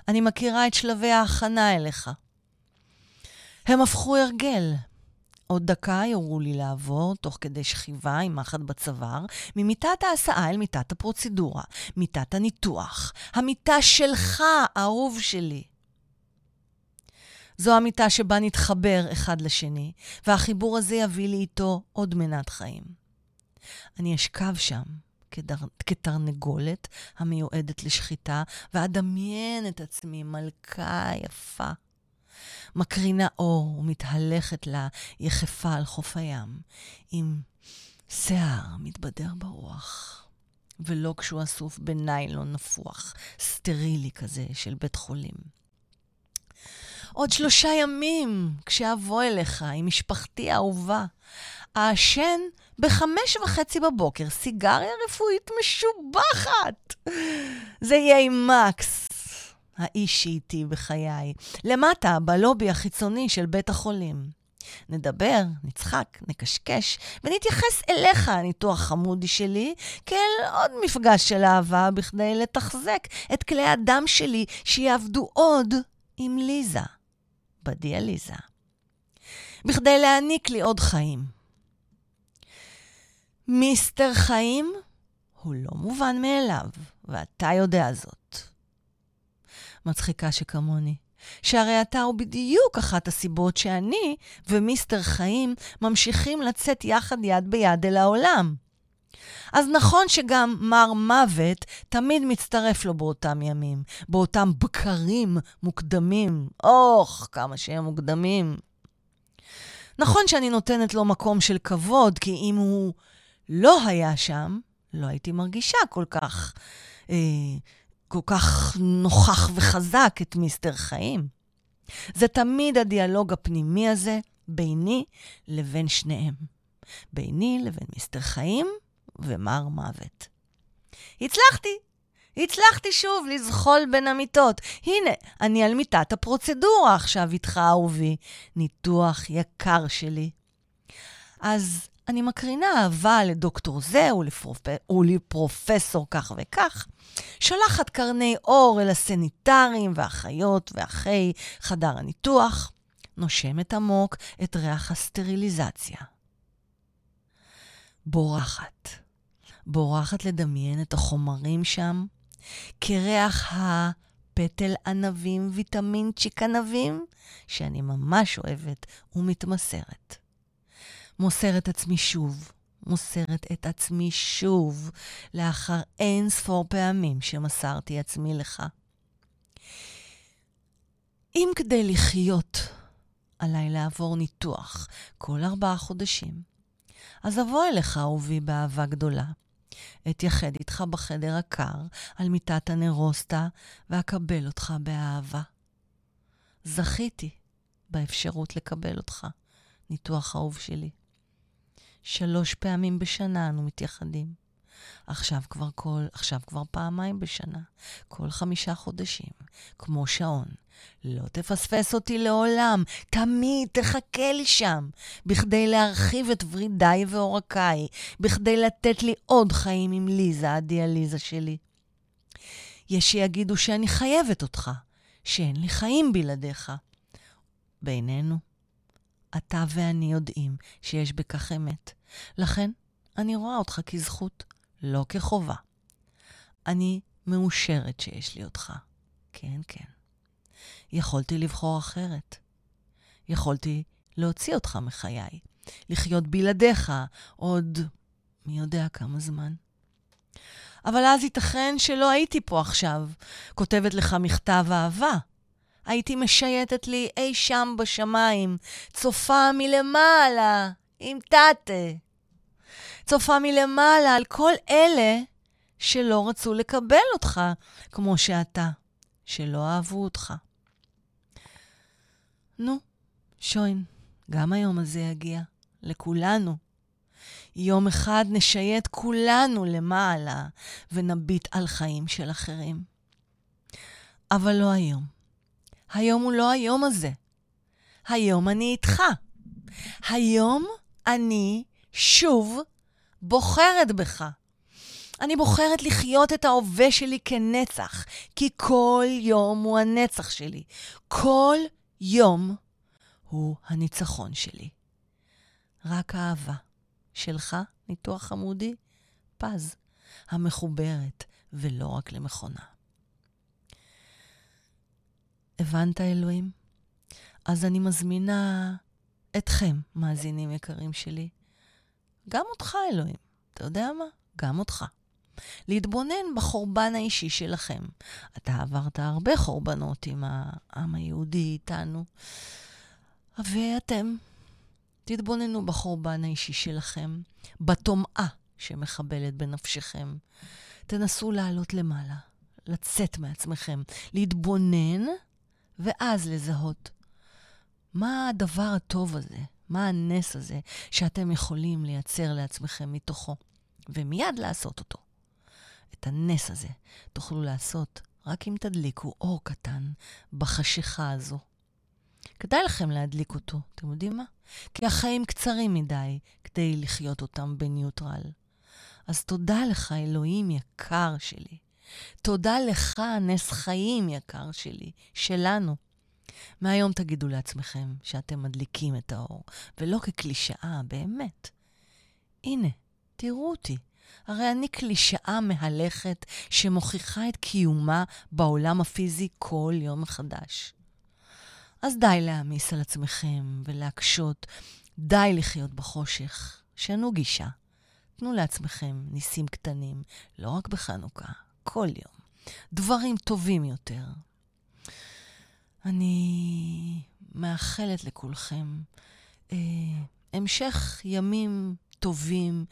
אני מכירה את שלבי ההכנה אליך. הם הפכו הרגל. עוד דקה יורו לי לעבור, תוך כדי שכיבה עם מחט בצוואר, ממיטת ההסעה אל מיטת הפרוצדורה, מיטת הניתוח, המיטה שלך, אהוב שלי. זו המיטה שבה נתחבר אחד לשני, והחיבור הזה יביא לי איתו עוד מנת חיים. אני אשכב שם כדר... כתרנגולת המיועדת לשחיטה, ואדמיין את עצמי מלכה יפה. מקרינה אור ומתהלכת לה יחפה על חוף הים, עם שיער מתבדר ברוח. ולא כשהוא אסוף בניילון נפוח, סטרילי כזה של בית חולים. עוד שלושה ימים, כשאבוא אליך עם משפחתי האהובה, אעשן בחמש וחצי בבוקר סיגריה רפואית משובחת. זה יהיה עם מקס, האיש שאיתי בחיי, למטה, בלובי החיצוני של בית החולים. נדבר, נצחק, נקשקש, ונתייחס אליך, הניתוח חמודי שלי, כאל עוד מפגש של אהבה בכדי לתחזק את כלי הדם שלי שיעבדו עוד עם ליזה, בדיאליזה. בכדי להעניק לי עוד חיים. מיסטר חיים הוא לא מובן מאליו, ואתה יודע זאת. מצחיקה שכמוני. שהרי אתה הוא בדיוק אחת הסיבות שאני ומיסטר חיים ממשיכים לצאת יחד יד ביד אל העולם. אז נכון שגם מר מוות תמיד מצטרף לו באותם ימים, באותם בקרים מוקדמים. אוח, כמה שהם מוקדמים. נכון שאני נותנת לו מקום של כבוד, כי אם הוא לא היה שם, לא הייתי מרגישה כל כך אה, כל כך נוכח וחזק את מיסטר חיים. זה תמיד הדיאלוג הפנימי הזה ביני לבין שניהם. ביני לבין מיסטר חיים ומר מוות. הצלחתי! הצלחתי שוב לזחול בין המיטות. הנה, אני על מיטת הפרוצדורה עכשיו איתך, אהובי. ניתוח יקר שלי. אז אני מקרינה אהבה לדוקטור זה ולפרופ... ולפרופסור כך וכך, שולחת קרני אור אל הסניטרים והאחיות ואחי חדר הניתוח, נושמת עמוק את ריח הסטריליזציה. בורחת. בורחת לדמיין את החומרים שם כריח הפטל ענבים ויטמינצ'יק ענבים, שאני ממש אוהבת ומתמסרת. מוסרת עצמי שוב, מוסרת את עצמי שוב, לאחר אין ספור פעמים שמסרתי עצמי לך. אם כדי לחיות עליי לעבור ניתוח כל ארבעה חודשים, אז אבוא אליך, אהובי, באהבה גדולה. אתייחד איתך בחדר הקר, על מיטת הנרוסטה, ואקבל אותך באהבה. זכיתי באפשרות לקבל אותך, ניתוח אהוב שלי. שלוש פעמים בשנה אנו מתייחדים. עכשיו כבר כל, עכשיו כבר פעמיים בשנה, כל חמישה חודשים, כמו שעון. לא תפספס אותי לעולם, תמיד תחכה לי שם, בכדי להרחיב את ורידיי ועורקיי, בכדי לתת לי עוד חיים עם ליזה, הדיאליזה שלי. יש שיגידו שאני חייבת אותך, שאין לי חיים בלעדיך. בינינו, אתה ואני יודעים שיש בכך אמת. לכן, אני רואה אותך כזכות, לא כחובה. אני מאושרת שיש לי אותך. כן, כן. יכולתי לבחור אחרת. יכולתי להוציא אותך מחיי, לחיות בלעדיך עוד מי יודע כמה זמן. אבל אז ייתכן שלא הייתי פה עכשיו, כותבת לך מכתב אהבה. הייתי משייטת לי אי שם בשמיים, צופה מלמעלה, עם תתה. צופה מלמעלה על כל אלה שלא רצו לקבל אותך כמו שאתה, שלא אהבו אותך. נו, שוין, גם היום הזה יגיע, לכולנו. יום אחד נשייט כולנו למעלה ונביט על חיים של אחרים. אבל לא היום. היום הוא לא היום הזה. היום אני איתך. היום אני שוב בוחרת בך. אני בוחרת לחיות את ההווה שלי כנצח, כי כל יום הוא הנצח שלי. כל יום הוא הניצחון שלי. רק אהבה. שלך, ניתוח חמודי, פז, המחוברת, ולא רק למכונה. הבנת, אלוהים? אז אני מזמינה אתכם, מאזינים יקרים שלי, גם אותך, אלוהים, אתה יודע מה? גם אותך. להתבונן בחורבן האישי שלכם. אתה עברת הרבה חורבנות עם העם היהודי איתנו, ואתם, תתבוננו בחורבן האישי שלכם, בטומאה שמחבלת בנפשכם. תנסו לעלות למעלה, לצאת מעצמכם, להתבונן, ואז לזהות. מה הדבר הטוב הזה? מה הנס הזה שאתם יכולים לייצר לעצמכם מתוכו? ומיד לעשות אותו. את הנס הזה תוכלו לעשות רק אם תדליקו אור קטן בחשיכה הזו. כדאי לכם להדליק אותו, אתם יודעים מה? כי החיים קצרים מדי כדי לחיות אותם בניוטרל. אז תודה לך, אלוהים יקר שלי. תודה לך, נס חיים יקר שלי, שלנו. מהיום תגידו לעצמכם שאתם מדליקים את האור, ולא כקלישאה, באמת. הנה, תראו אותי. הרי אני קלישאה מהלכת שמוכיחה את קיומה בעולם הפיזי כל יום מחדש. אז די להעמיס על עצמכם ולהקשות, די לחיות בחושך, שנו גישה. תנו לעצמכם ניסים קטנים, לא רק בחנוכה, כל יום. דברים טובים יותר. אני מאחלת לכולכם אה, המשך ימים טובים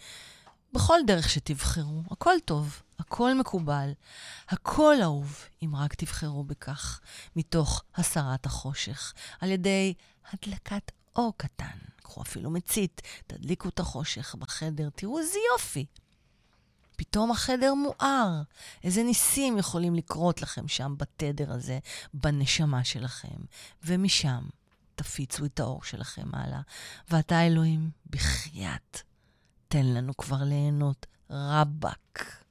בכל דרך שתבחרו. הכל טוב, הכל מקובל, הכל אהוב, אם רק תבחרו בכך, מתוך הסרת החושך, על ידי הדלקת אור קטן. קחו אפילו מצית, תדליקו את החושך בחדר, תראו איזה יופי. פתאום החדר מואר. איזה ניסים יכולים לקרות לכם שם בתדר הזה, בנשמה שלכם. ומשם תפיצו את האור שלכם הלאה. ואתה, אלוהים, בחייאת, תן לנו כבר ליהנות. רבאק.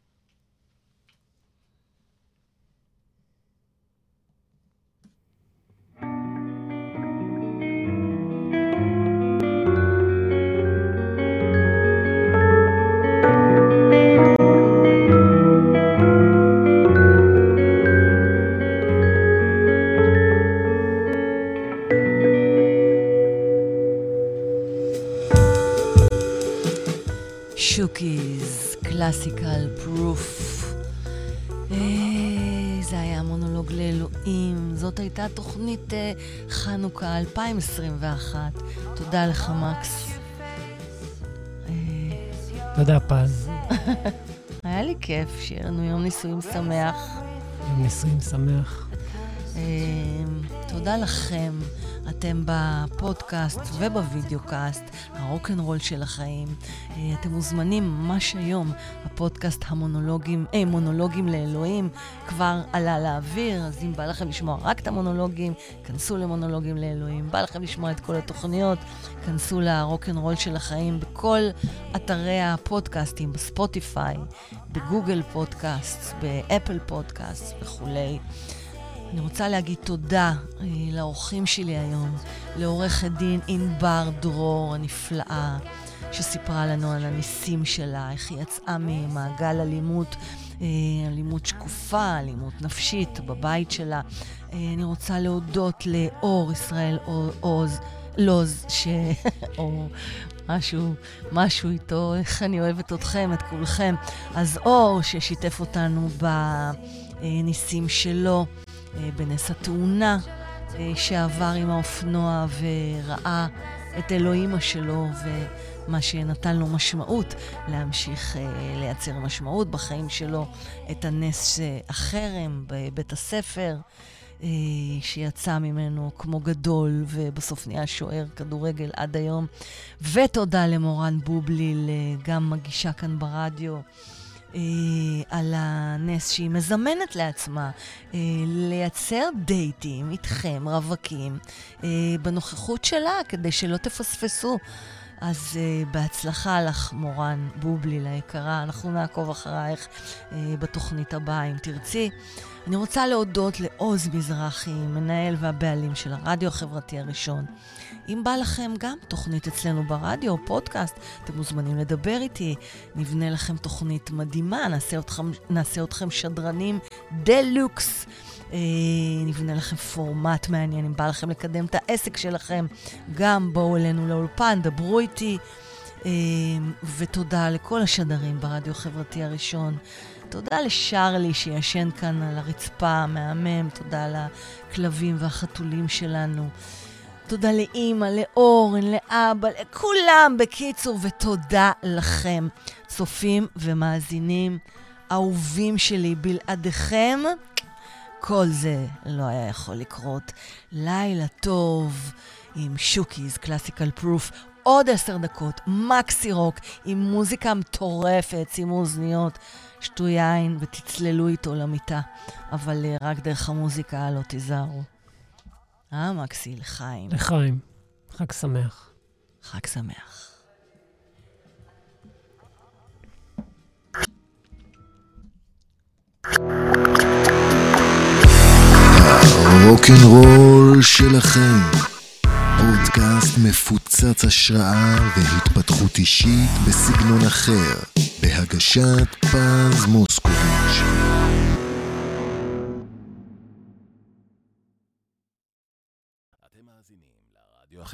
שוקיז, classical proof. זה היה מונולוג לאלוהים. זאת הייתה תוכנית אה, חנוכה 2021. תודה לך, מקס. אה, תודה, פז. היה לי כיף, שיהיה לנו יום נישואים שמח. יום נישואים שמח. אה, תודה לכם. אתם בפודקאסט ובווידאו-קאסט, הרוקנרול של החיים. אה, אתם מוזמנים ממש היום, הפודקאסט המונולוגים, אה, מונולוגים לאלוהים, כבר עלה לאוויר, אז אם בא לכם לשמוע רק את המונולוגים, כנסו למונולוגים לאלוהים. בא לכם לשמוע את כל התוכניות, כנסו לרוקנרול של החיים בכל אתרי הפודקאסטים, בספוטיפיי, בגוגל פודקאסט, באפל פודקאסט וכולי. אני רוצה להגיד תודה אה, לאורחים שלי היום, לעורכת דין ענבר דרור הנפלאה, שסיפרה לנו על הניסים שלה, איך היא יצאה ממעגל אלימות, אה, אלימות שקופה, אלימות נפשית בבית שלה. אה, אני רוצה להודות לאור ישראל עוז. לוז, ש... או משהו, משהו איתו, איך אני אוהבת אתכם, את כולכם. אז אור ששיתף אותנו בניסים שלו. אה, בנס התאונה אה, שעבר עם האופנוע וראה את אלוהימה שלו ומה שנתן לו משמעות להמשיך אה, לייצר משמעות בחיים שלו, את הנס החרם בבית הספר. שיצא ממנו כמו גדול, ובסוף נהיה שוער כדורגל עד היום. ותודה למורן בובליל, גם מגישה כאן ברדיו. אה, על הנס שהיא מזמנת לעצמה אה, לייצר דייטים איתכם, רווקים, אה, בנוכחות שלה, כדי שלא תפספסו. אז uh, בהצלחה לך, מורן בובלי ליקרה. אנחנו נעקוב אחרייך uh, בתוכנית הבאה, אם תרצי. אני רוצה להודות לעוז מזרחי, מנהל והבעלים של הרדיו החברתי הראשון. אם בא לכם גם תוכנית אצלנו ברדיו, פודקאסט, אתם מוזמנים לדבר איתי. נבנה לכם תוכנית מדהימה, נעשה אתכם, נעשה אתכם שדרנים דה-לוקס. אה, נבנה לכם פורמט מעניין, אם בא לכם לקדם את העסק שלכם, גם בואו אלינו לאולפן, דברו איתי. אה, ותודה לכל השדרים ברדיו החברתי הראשון. תודה לשרלי שישן כאן על הרצפה, מהמם, תודה לכלבים והחתולים שלנו. תודה לאימא, לאורן, לאבא, לכולם בקיצור, ותודה לכם, צופים ומאזינים, אהובים שלי, בלעדיכם, כל זה לא היה יכול לקרות. לילה טוב עם שוקיז, קלאסיקל פרוף, עוד עשר דקות, מקסי רוק, עם מוזיקה מטורפת, שימו אוזניות, שתו יין ותצללו איתו למיטה, אבל uh, רק דרך המוזיקה לא תיזהרו. אה, מקסי, לחיים. לחיים. חג שמח. חג שמח. הרוקנרול שלכם. פודקאסט מפוצץ השראה והתפתחות אישית בסגנון אחר, בהגשת פז מוסקוביץ'.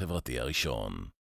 החברתי הראשון.